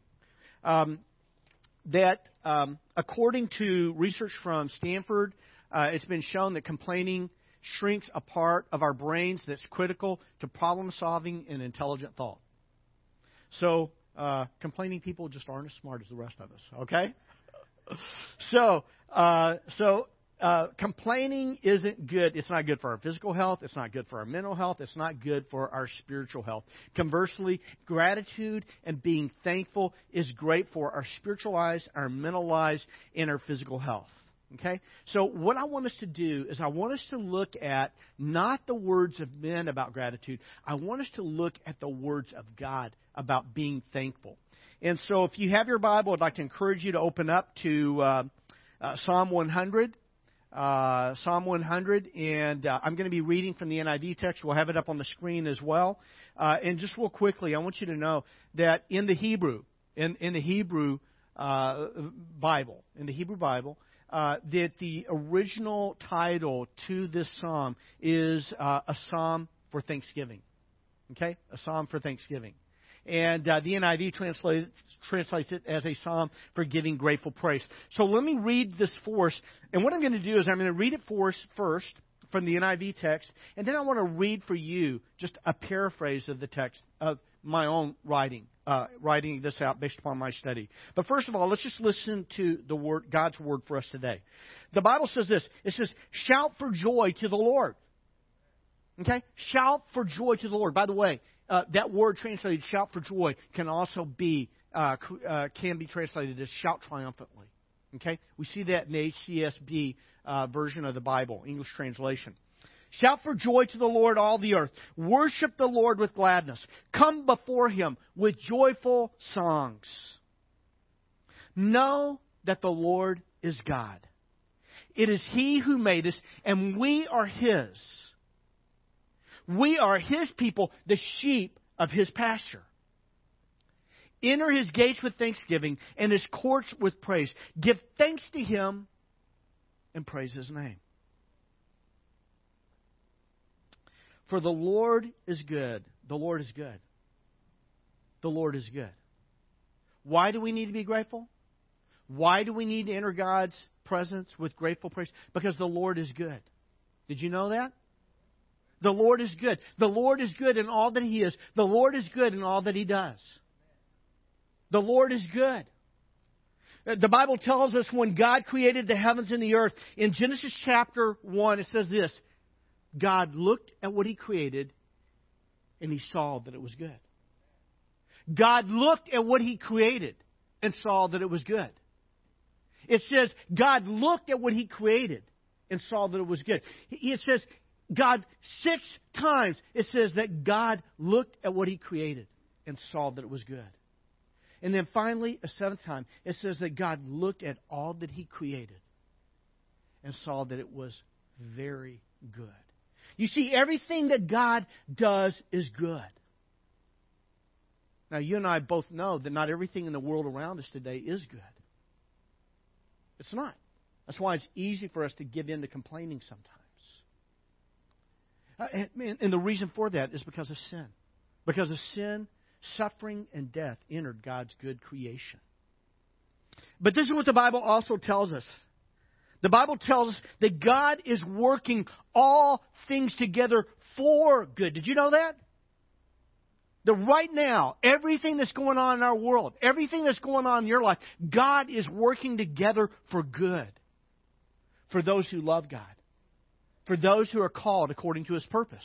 Speaker 5: Um, that, um, according to research from Stanford, uh, it's been shown that complaining shrinks a part of our brains that's critical to problem solving and intelligent thought. So, uh, complaining people just aren't as smart as the rest of us, okay? so, uh, so uh, complaining isn't good. It's not good for our physical health. It's not good for our mental health. It's not good for our spiritual health. Conversely, gratitude and being thankful is great for our spiritual lives, our mental lives, and our physical health. Okay? So, what I want us to do is I want us to look at not the words of men about gratitude, I want us to look at the words of God about being thankful. And so, if you have your Bible, I'd like to encourage you to open up to uh, uh, Psalm 100 uh, Psalm 100, and uh, I'm going to be reading from the NIV text. We'll have it up on the screen as well. Uh, and just real quickly, I want you to know that in the Hebrew, in, in the Hebrew uh, Bible, in the Hebrew Bible, that the original title to this psalm is a psalm for Thanksgiving. Okay, a psalm for Thanksgiving and uh, the NIV translates, translates it as a psalm for giving grateful praise. So let me read this for us. And what I'm going to do is I'm going to read it for us first from the NIV text, and then I want to read for you just a paraphrase of the text of my own writing, uh, writing this out based upon my study. But first of all, let's just listen to the word, God's word for us today. The Bible says this. It says, "Shout for joy to the Lord." Okay, shout for joy to the Lord. By the way, uh, that word translated shout for joy can also be uh, uh, can be translated as shout triumphantly. Okay, we see that in the HCSB uh, version of the Bible, English translation. Shout for joy to the Lord, all the earth. Worship the Lord with gladness. Come before Him with joyful songs. Know that the Lord is God. It is He who made us, and we are His. We are his people, the sheep of his pasture. Enter his gates with thanksgiving and his courts with praise. Give thanks to him and praise his name. For the Lord is good. The Lord is good. The Lord is good. Why do we need to be grateful? Why do we need to enter God's presence with grateful praise? Because the Lord is good. Did you know that? The Lord is good. The Lord is good in all that He is. The Lord is good in all that He does. The Lord is good. Uh, the Bible tells us when God created the heavens and the earth, in Genesis chapter 1, it says this God looked at what He created and He saw that it was good. God looked at what He created and saw that it was good. It says God looked at what He created and saw that it was good. It says God, six times it says that God looked at what He created and saw that it was good. And then finally, a seventh time, it says that God looked at all that He created and saw that it was very good. You see, everything that God does is good. Now, you and I both know that not everything in the world around us today is good. It's not. That's why it's easy for us to give in to complaining sometimes. Uh, and the reason for that is because of sin. Because of sin, suffering and death entered God's good creation. But this is what the Bible also tells us. The Bible tells us that God is working all things together for good. Did you know that? That right now, everything that's going on in our world, everything that's going on in your life, God is working together for good for those who love God for those who are called according to his purpose.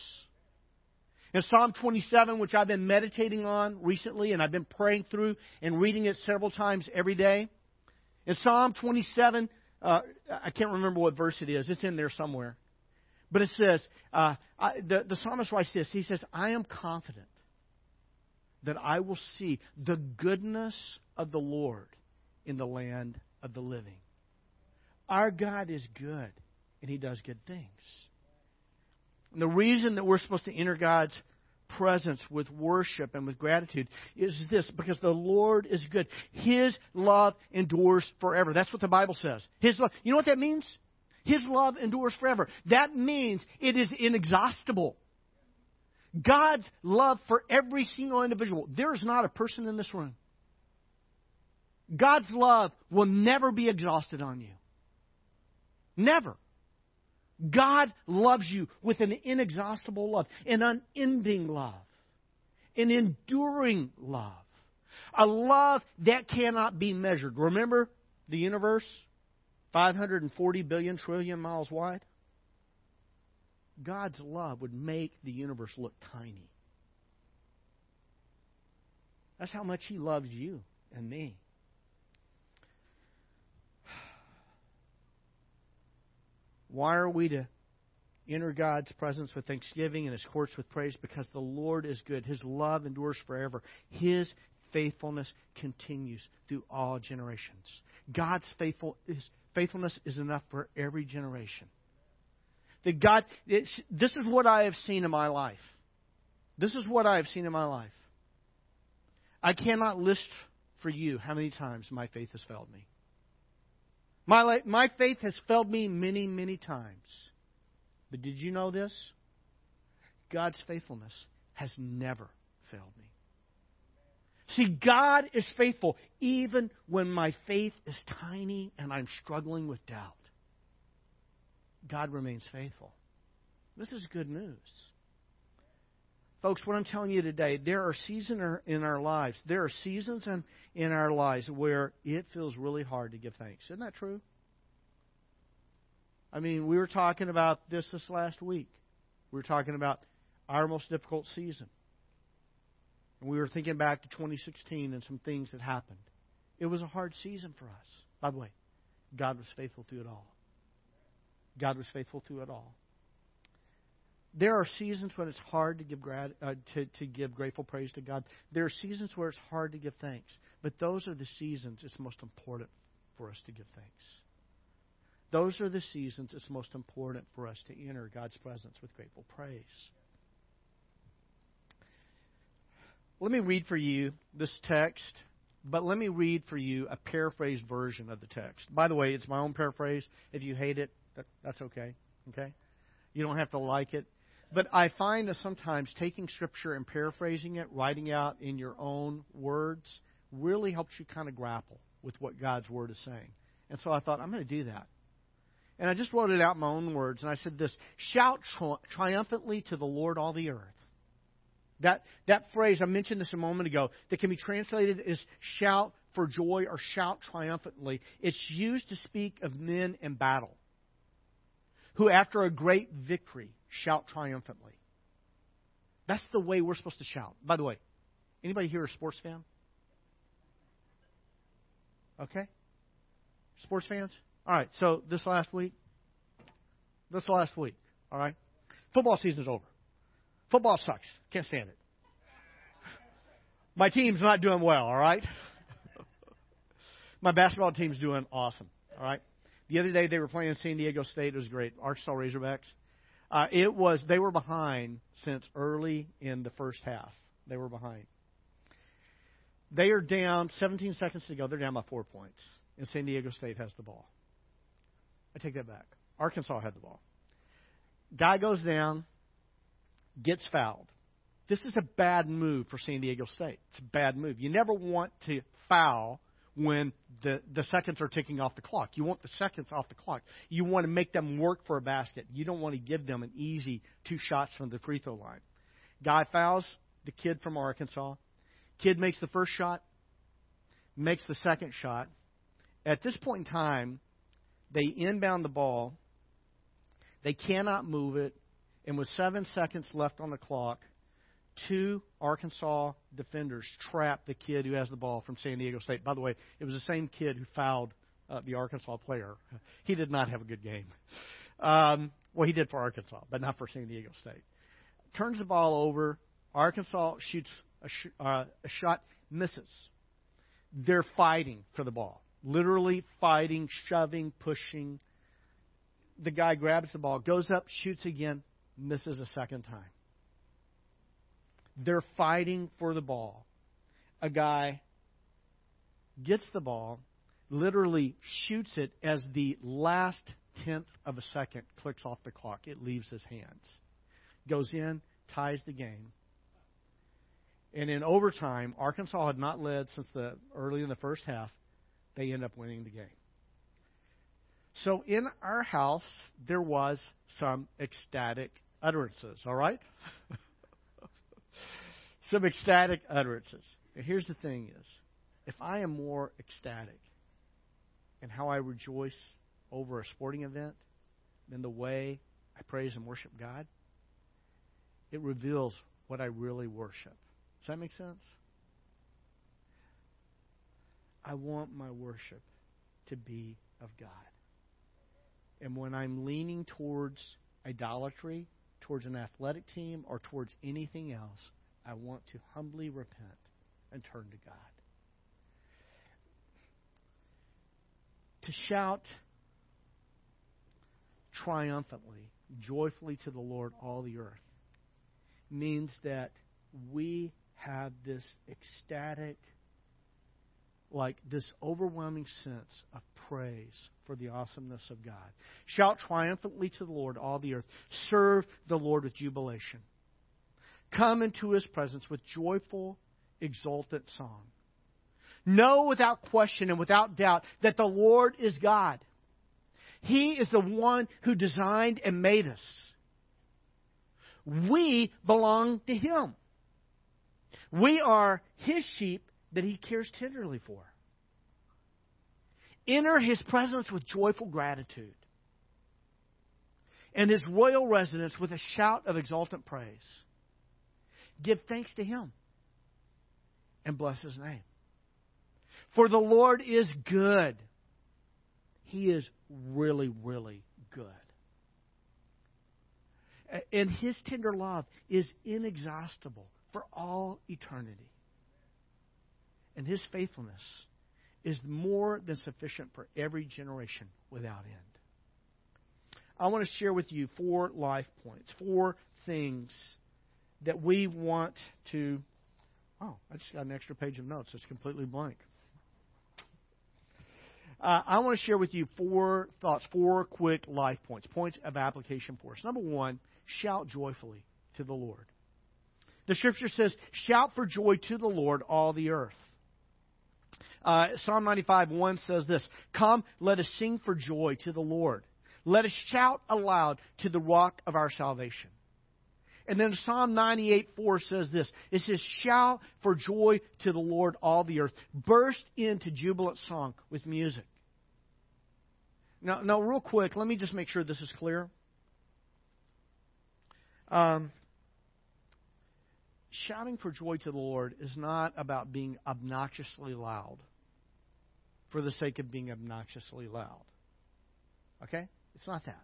Speaker 5: In Psalm 27, which I've been meditating on recently, and I've been praying through and reading it several times every day, in Psalm 27, uh, I can't remember what verse it is. It's in there somewhere. But it says, uh, I, the, the psalmist writes this. He says, I am confident that I will see the goodness of the Lord in the land of the living. Our God is good, and He does good things. And the reason that we're supposed to enter God's presence with worship and with gratitude is this because the Lord is good. His love endures forever. That's what the Bible says. His love. You know what that means? His love endures forever. That means it is inexhaustible. God's love for every single individual. There is not a person in this room. God's love will never be exhausted on you. Never. God loves you with an inexhaustible love, an unending love, an enduring love, a love that cannot be measured. Remember the universe? 540 billion trillion miles wide? God's love would make the universe look tiny. That's how much He loves you and me. Why are we to enter God's presence with thanksgiving and His courts with praise? Because the Lord is good. His love endures forever. His faithfulness continues through all generations. God's faithful, His faithfulness is enough for every generation. That God, this is what I have seen in my life. This is what I have seen in my life. I cannot list for you how many times my faith has failed me. My, my faith has failed me many, many times. But did you know this? God's faithfulness has never failed me. See, God is faithful even when my faith is tiny and I'm struggling with doubt. God remains faithful. This is good news. Folks, what I'm telling you today, there are seasons in our lives, there are seasons in, in our lives where it feels really hard to give thanks. Isn't that true? I mean, we were talking about this this last week. We were talking about our most difficult season. And we were thinking back to 2016 and some things that happened. It was a hard season for us. By the way, God was faithful through it all. God was faithful through it all. There are seasons when it's hard to give uh, to, to give grateful praise to God. There are seasons where it's hard to give thanks. But those are the seasons it's most important for us to give thanks. Those are the seasons it's most important for us to enter God's presence with grateful praise. Let me read for you this text, but let me read for you a paraphrased version of the text. By the way, it's my own paraphrase. If you hate it, that, that's okay. Okay? You don't have to like it. But I find that sometimes taking Scripture and paraphrasing it, writing out in your own words, really helps you kind of grapple with what God's Word is saying. And so I thought, I'm going to do that. And I just wrote it out in my own words, and I said this Shout tri- triumphantly to the Lord, all the earth. That, that phrase, I mentioned this a moment ago, that can be translated as shout for joy or shout triumphantly. It's used to speak of men in battle who, after a great victory, shout triumphantly. That's the way we're supposed to shout. By the way, anybody here a sports fan? Okay? Sports fans? All right, so this last week, this last week, all right? Football season's over. Football sucks. Can't stand it. My team's not doing well, all right? My basketball team's doing awesome, all right? The other day they were playing San Diego State. It was great. Arkansas Razorbacks. Uh, it was they were behind since early in the first half. They were behind. They are down 17 seconds to go. They're down by four points, and San Diego State has the ball. I take that back. Arkansas had the ball. Guy goes down, gets fouled. This is a bad move for San Diego State. It's a bad move. You never want to foul when the, the seconds are ticking off the clock. You want the seconds off the clock. You want to make them work for a basket. You don't want to give them an easy two shots from the free throw line. Guy fouls the kid from Arkansas. Kid makes the first shot, makes the second shot. At this point in time, they inbound the ball. They cannot move it. And with seven seconds left on the clock, two Arkansas defenders trap the kid who has the ball from San Diego State. By the way, it was the same kid who fouled uh, the Arkansas player. He did not have a good game. Um, well, he did for Arkansas, but not for San Diego State. Turns the ball over. Arkansas shoots a, sh- uh, a shot, misses. They're fighting for the ball. Literally fighting, shoving, pushing. The guy grabs the ball, goes up, shoots again, misses a second time. They're fighting for the ball. A guy gets the ball, literally shoots it as the last tenth of a second clicks off the clock. It leaves his hands. Goes in, ties the game. And in overtime, Arkansas had not led since the early in the first half. They end up winning the game. So in our house, there was some ecstatic utterances, all right? some ecstatic utterances. And here's the thing is, if I am more ecstatic in how I rejoice over a sporting event than the way I praise and worship God, it reveals what I really worship. Does that make sense? I want my worship to be of God. And when I'm leaning towards idolatry, towards an athletic team, or towards anything else, I want to humbly repent and turn to God. To shout triumphantly, joyfully to the Lord, all the earth, means that we have this ecstatic, like this overwhelming sense of praise for the awesomeness of God. Shout triumphantly to the Lord, all the earth. Serve the Lord with jubilation. Come into his presence with joyful, exultant song. Know without question and without doubt that the Lord is God. He is the one who designed and made us. We belong to Him. We are His sheep that He cares tenderly for. Enter His presence with joyful gratitude and His royal residence with a shout of exultant praise. Give thanks to Him and bless His name. For the Lord is good. He is really, really good. And His tender love is inexhaustible for all eternity. And His faithfulness is more than sufficient for every generation without end. I want to share with you four life points, four things that we want to. Oh, I just got an extra page of notes. It's completely blank. Uh, I want to share with you four thoughts, four quick life points, points of application for us. Number one, shout joyfully to the Lord. The scripture says, Shout for joy to the Lord, all the earth. Uh, Psalm 95 1 says this Come, let us sing for joy to the Lord. Let us shout aloud to the rock of our salvation. And then Psalm 98 4 says this It says, Shout for joy to the Lord, all the earth. Burst into jubilant song with music. Now, now real quick, let me just make sure this is clear. Um, shouting for joy to the Lord is not about being obnoxiously loud for the sake of being obnoxiously loud. Okay? It's not that.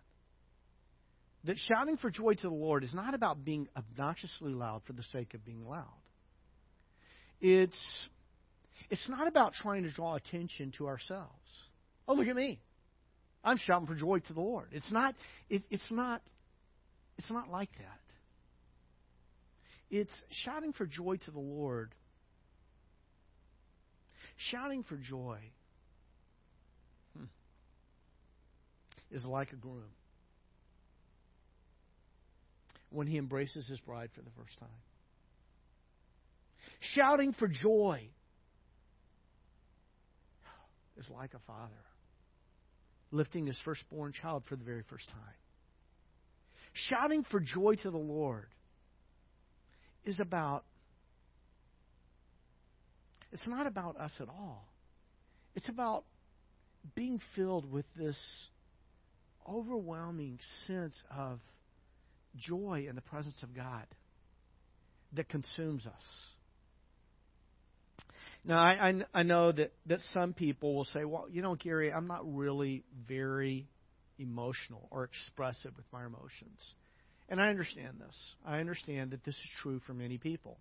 Speaker 5: That shouting for joy to the Lord is not about being obnoxiously loud for the sake of being loud. It's it's not about trying to draw attention to ourselves. Oh, look at me. I'm shouting for joy to the Lord. It's not it, it's not it's not like that. It's shouting for joy to the Lord. Shouting for joy hmm, is like a groom when he embraces his bride for the first time. Shouting for joy is like a father lifting his firstborn child for the very first time. Shouting for joy to the Lord is about, it's not about us at all. It's about being filled with this overwhelming sense of joy in the presence of God that consumes us. Now, I, I, I know that, that some people will say, well, you know, Gary, I'm not really very emotional or expressive with my emotions. And I understand this. I understand that this is true for many people.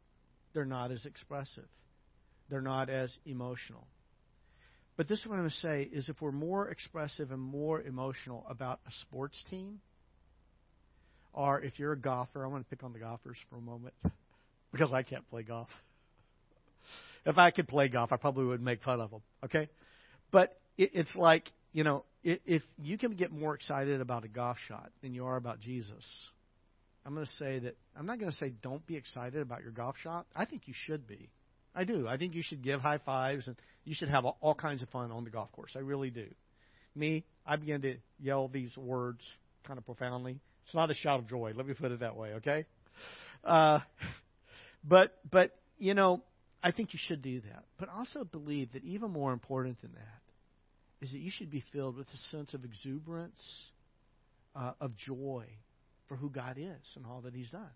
Speaker 5: They're not as expressive, they're not as emotional. But this is what I'm going to say is if we're more expressive and more emotional about a sports team, or if you're a golfer, I want to pick on the golfers for a moment because I can't play golf. If I could play golf, I probably would make fun of them. Okay, but it, it's like you know, if you can get more excited about a golf shot than you are about Jesus, I'm going to say that I'm not going to say don't be excited about your golf shot. I think you should be. I do. I think you should give high fives and you should have all kinds of fun on the golf course. I really do. Me, I begin to yell these words kind of profoundly. It's not a shout of joy. Let me put it that way, okay? Uh, but but you know, I think you should do that. But also believe that even more important than that is that you should be filled with a sense of exuberance, uh, of joy for who God is and all that He's done.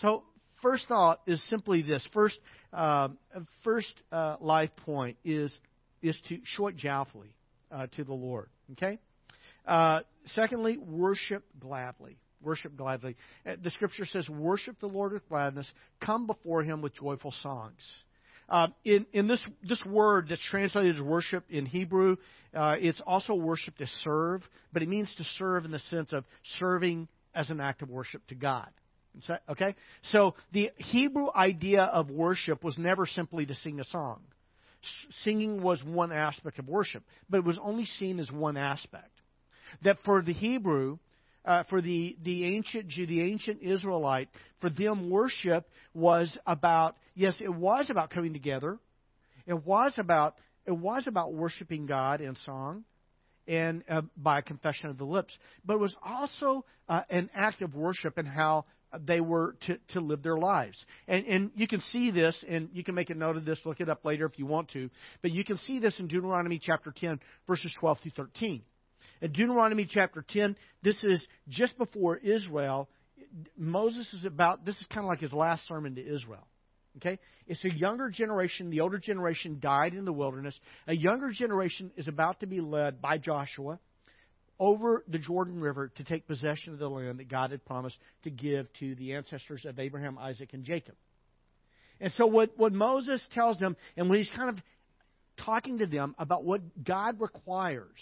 Speaker 5: So, first thought is simply this. First, uh, first uh, life point is is to show it joyfully uh, to the Lord. Okay. Uh, secondly, worship gladly. Worship gladly. Uh, the Scripture says, "Worship the Lord with gladness. Come before Him with joyful songs." Uh, in in this this word that's translated as worship in Hebrew, uh, it's also worship to serve, but it means to serve in the sense of serving as an act of worship to God. Okay, so the Hebrew idea of worship was never simply to sing a song. Singing was one aspect of worship, but it was only seen as one aspect. That for the Hebrew, uh, for the, the ancient Jew, the ancient Israelite, for them worship was about, yes, it was about coming together. It was about, it was about worshiping God in song and uh, by confession of the lips. But it was also uh, an act of worship and how they were to, to live their lives. And, and you can see this, and you can make a note of this, look it up later if you want to. But you can see this in Deuteronomy chapter 10, verses 12 through 13. In Deuteronomy chapter 10, this is just before Israel. Moses is about, this is kind of like his last sermon to Israel. Okay? It's a younger generation. The older generation died in the wilderness. A younger generation is about to be led by Joshua over the Jordan River to take possession of the land that God had promised to give to the ancestors of Abraham, Isaac, and Jacob. And so, what, what Moses tells them, and when he's kind of talking to them about what God requires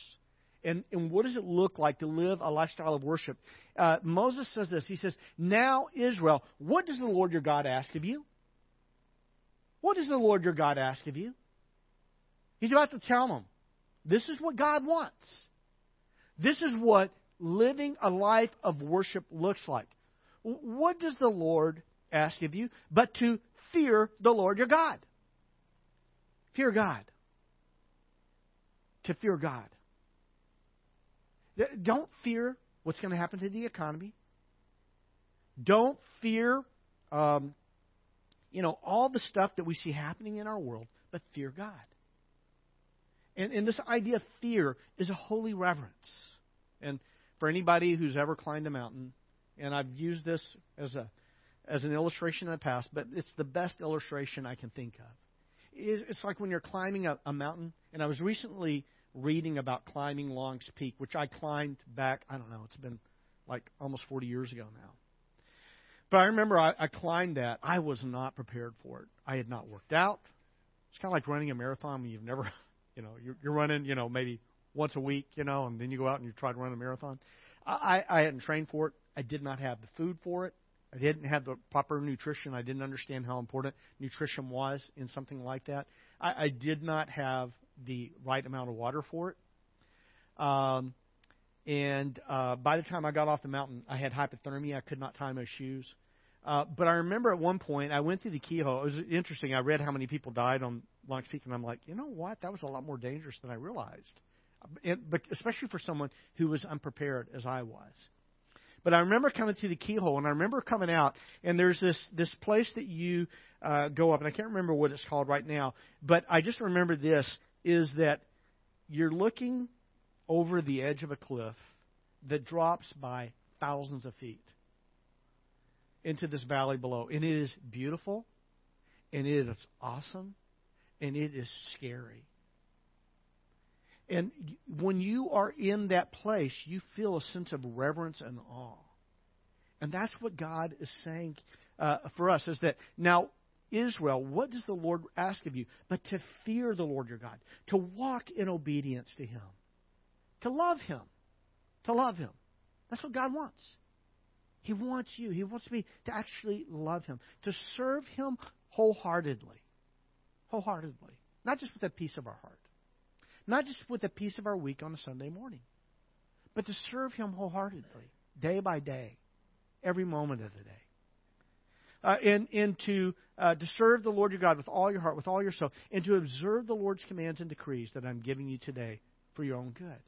Speaker 5: and, and what does it look like to live a lifestyle of worship? Uh, Moses says this. He says, Now, Israel, what does the Lord your God ask of you? What does the Lord your God ask of you? He's about to tell them, This is what God wants. This is what living a life of worship looks like. What does the Lord ask of you? But to fear the Lord your God. Fear God. To fear God. Don't fear what's going to happen to the economy. Don't fear, um, you know, all the stuff that we see happening in our world, but fear God. And, and this idea of fear is a holy reverence. And for anybody who's ever climbed a mountain, and I've used this as a as an illustration in the past, but it's the best illustration I can think of. It's like when you're climbing a, a mountain, and I was recently reading about climbing Long's Peak, which I climbed back, I don't know, it's been like almost 40 years ago now. But I remember I, I climbed that. I was not prepared for it. I had not worked out. It's kind of like running a marathon when you've never, you know, you're, you're running, you know, maybe once a week, you know, and then you go out and you try to run a marathon. I, I hadn't trained for it. I did not have the food for it. I didn't have the proper nutrition. I didn't understand how important nutrition was in something like that. I, I did not have the right amount of water for it. Um, and uh, by the time I got off the mountain, I had hypothermia. I could not tie my shoes. Uh, but I remember at one point I went through the keyhole. It was interesting. I read how many people died on Long's Peak, and I'm like, you know what? That was a lot more dangerous than I realized. And, but especially for someone who was unprepared as I was. But I remember coming through the keyhole, and I remember coming out, and there's this this place that you uh, go up, and I can't remember what it's called right now. But I just remember this: is that you're looking over the edge of a cliff that drops by thousands of feet into this valley below. And it is beautiful, and it is awesome, and it is scary. And when you are in that place, you feel a sense of reverence and awe. And that's what God is saying uh, for us is that now, Israel, what does the Lord ask of you? But to fear the Lord your God, to walk in obedience to Him, to love Him, to love Him. That's what God wants. He wants you. He wants me to actually love Him, to serve Him wholeheartedly. Wholeheartedly. Not just with a piece of our heart, not just with a piece of our week on a Sunday morning, but to serve Him wholeheartedly, day by day, every moment of the day. Uh, and, and to, uh, to serve the Lord your God with all your heart, with all your soul, and to observe the Lord's commands and decrees that I'm giving you today for your own good.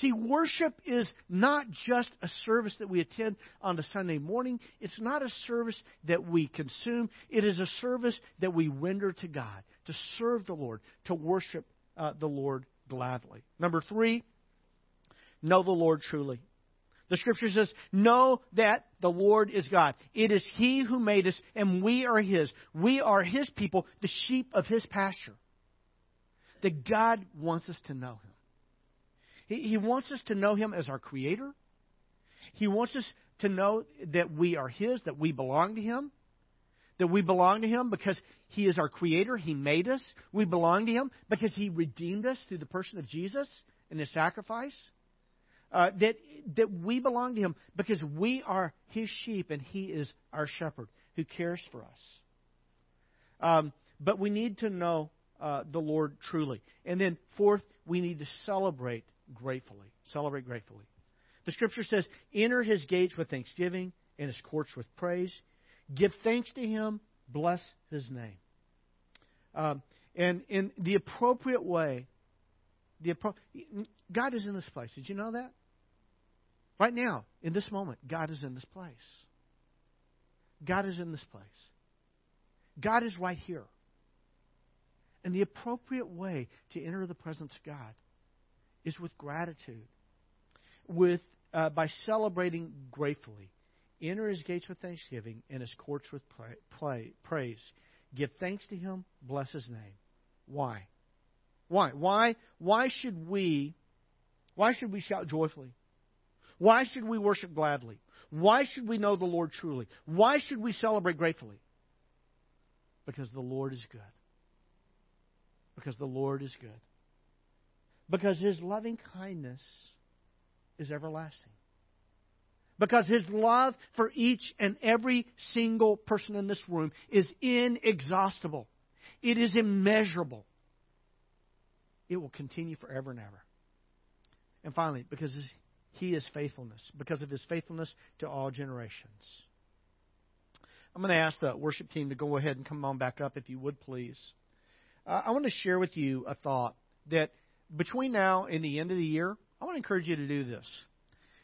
Speaker 5: See, worship is not just a service that we attend on a Sunday morning. It's not a service that we consume. It is a service that we render to God, to serve the Lord, to worship uh, the Lord gladly. Number three, know the Lord truly. The scripture says, Know that the Lord is God. It is He who made us, and we are His. We are His people, the sheep of His pasture. That God wants us to know Him. He, he wants us to know Him as our Creator. He wants us to know that we are His, that we belong to Him. That we belong to Him because He is our Creator. He made us. We belong to Him because He redeemed us through the person of Jesus and His sacrifice. Uh, that that we belong to Him because we are His sheep and He is our shepherd who cares for us. Um, but we need to know uh, the Lord truly, and then fourth, we need to celebrate gratefully. Celebrate gratefully. The Scripture says, "Enter His gates with thanksgiving and His courts with praise. Give thanks to Him. Bless His name." Um, and in the appropriate way, the appro- God is in this place. Did you know that? Right now, in this moment, God is in this place. God is in this place. God is right here. And the appropriate way to enter the presence of God is with gratitude, with uh, by celebrating gratefully. Enter his gates with thanksgiving and his courts with pray, praise. Give thanks to him, bless his name. Why? Why? Why? Why should we? Why should we shout joyfully? Why should we worship gladly? Why should we know the Lord truly? Why should we celebrate gratefully? Because the Lord is good. Because the Lord is good. Because His loving kindness is everlasting. Because His love for each and every single person in this room is inexhaustible. It is immeasurable. It will continue forever and ever. And finally, because he is faithfulness, because of his faithfulness to all generations. I'm going to ask the worship team to go ahead and come on back up, if you would please. Uh, I want to share with you a thought that between now and the end of the year, I want to encourage you to do this.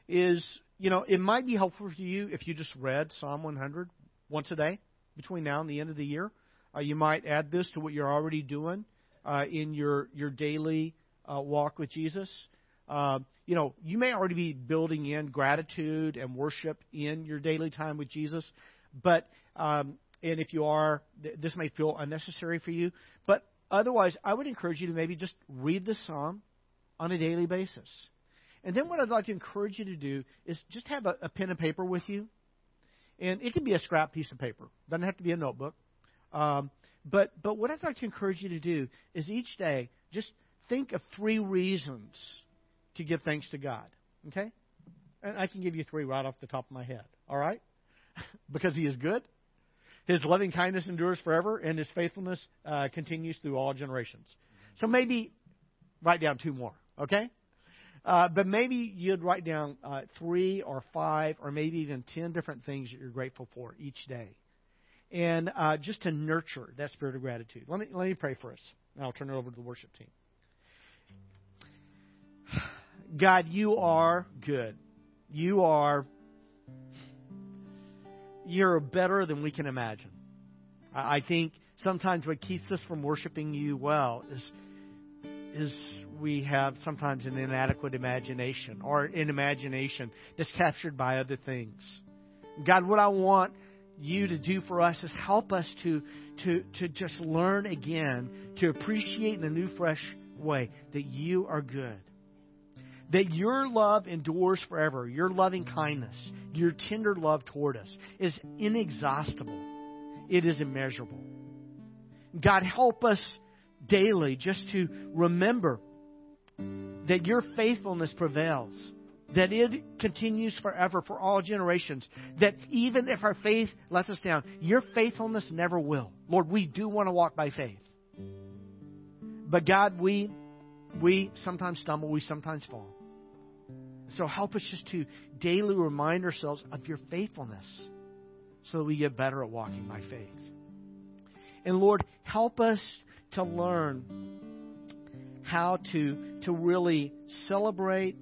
Speaker 5: Is, you know, it might be helpful for you if you just read Psalm 100 once a day between now and the end of the year. Uh, you might add this to what you're already doing uh, in your, your daily uh, walk with Jesus. Uh, you know, you may already be building in gratitude and worship in your daily time with Jesus, but um, and if you are, this may feel unnecessary for you. But otherwise, I would encourage you to maybe just read the psalm on a daily basis. And then what I'd like to encourage you to do is just have a, a pen and paper with you, and it can be a scrap piece of paper. Doesn't have to be a notebook. Um, but but what I'd like to encourage you to do is each day just think of three reasons to give thanks to God. Okay? And I can give you three right off the top of my head. All right? because He is good, His loving kindness endures forever, and His faithfulness uh, continues through all generations. So maybe write down two more. Okay? Uh, but maybe you'd write down uh, three or five or maybe even ten different things that you're grateful for each day. And uh, just to nurture that spirit of gratitude. Let me, let me pray for us. And I'll turn it over to the worship team. God, you are good. You are you're better than we can imagine. I think sometimes what keeps us from worshiping you well is is we have sometimes an inadequate imagination or an imagination that's captured by other things. God, what I want you to do for us is help us to, to, to just learn again to appreciate in a new, fresh way that you are good. That your love endures forever. Your loving kindness, your tender love toward us is inexhaustible. It is immeasurable. God, help us daily just to remember that your faithfulness prevails that it continues forever for all generations. That even if our faith lets us down, your faithfulness never will. Lord, we do want to walk by faith. But God, we we sometimes stumble, we sometimes fall. So help us just to daily remind ourselves of your faithfulness so that we get better at walking by faith. And Lord, help us to learn how to, to really celebrate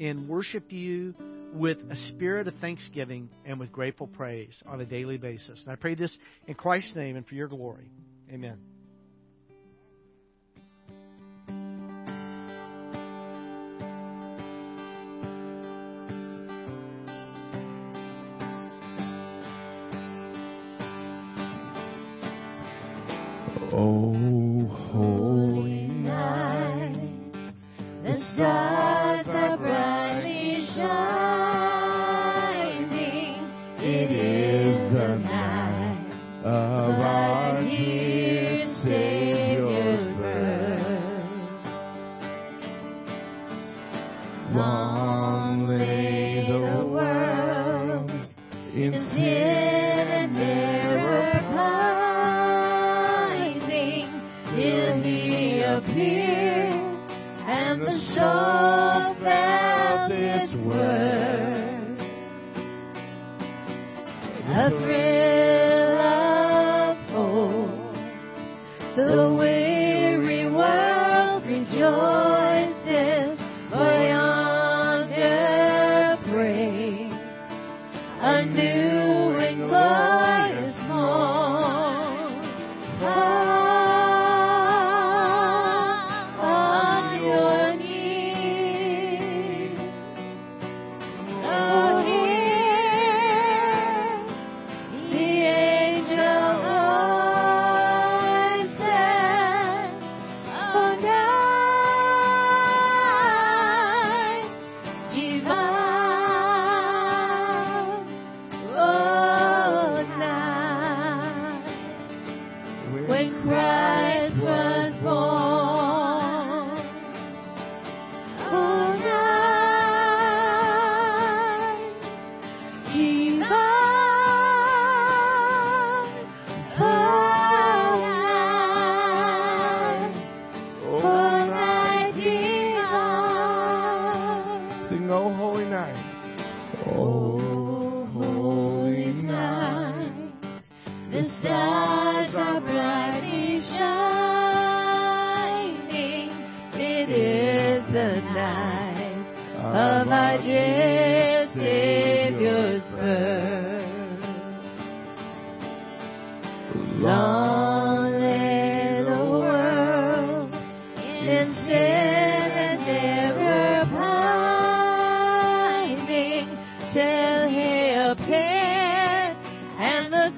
Speaker 5: and worship you with a spirit of thanksgiving and with grateful praise on a daily basis. And I pray this in Christ's name and for your glory. Amen.
Speaker 2: The stars are brightly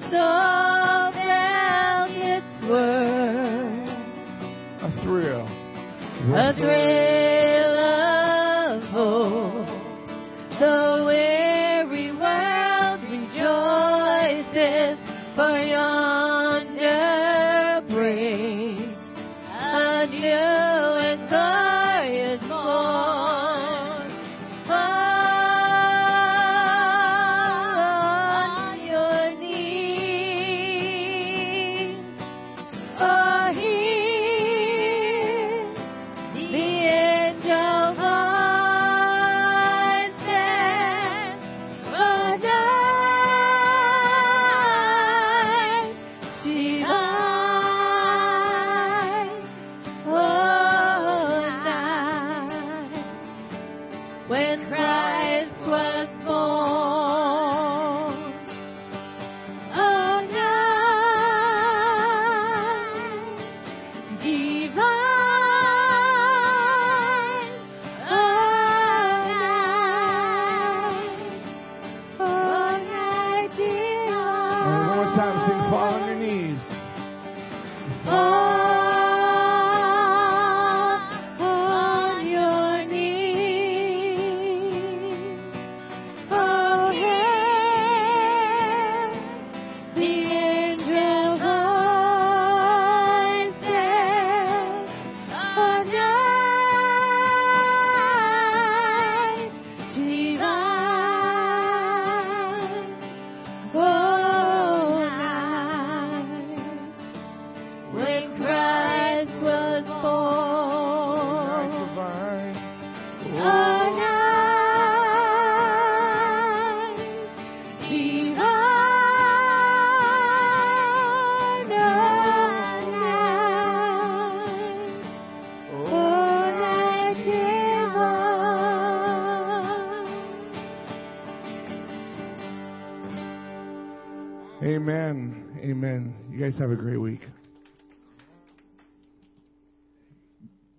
Speaker 2: soul felt its worth. A thrill. A
Speaker 1: thrill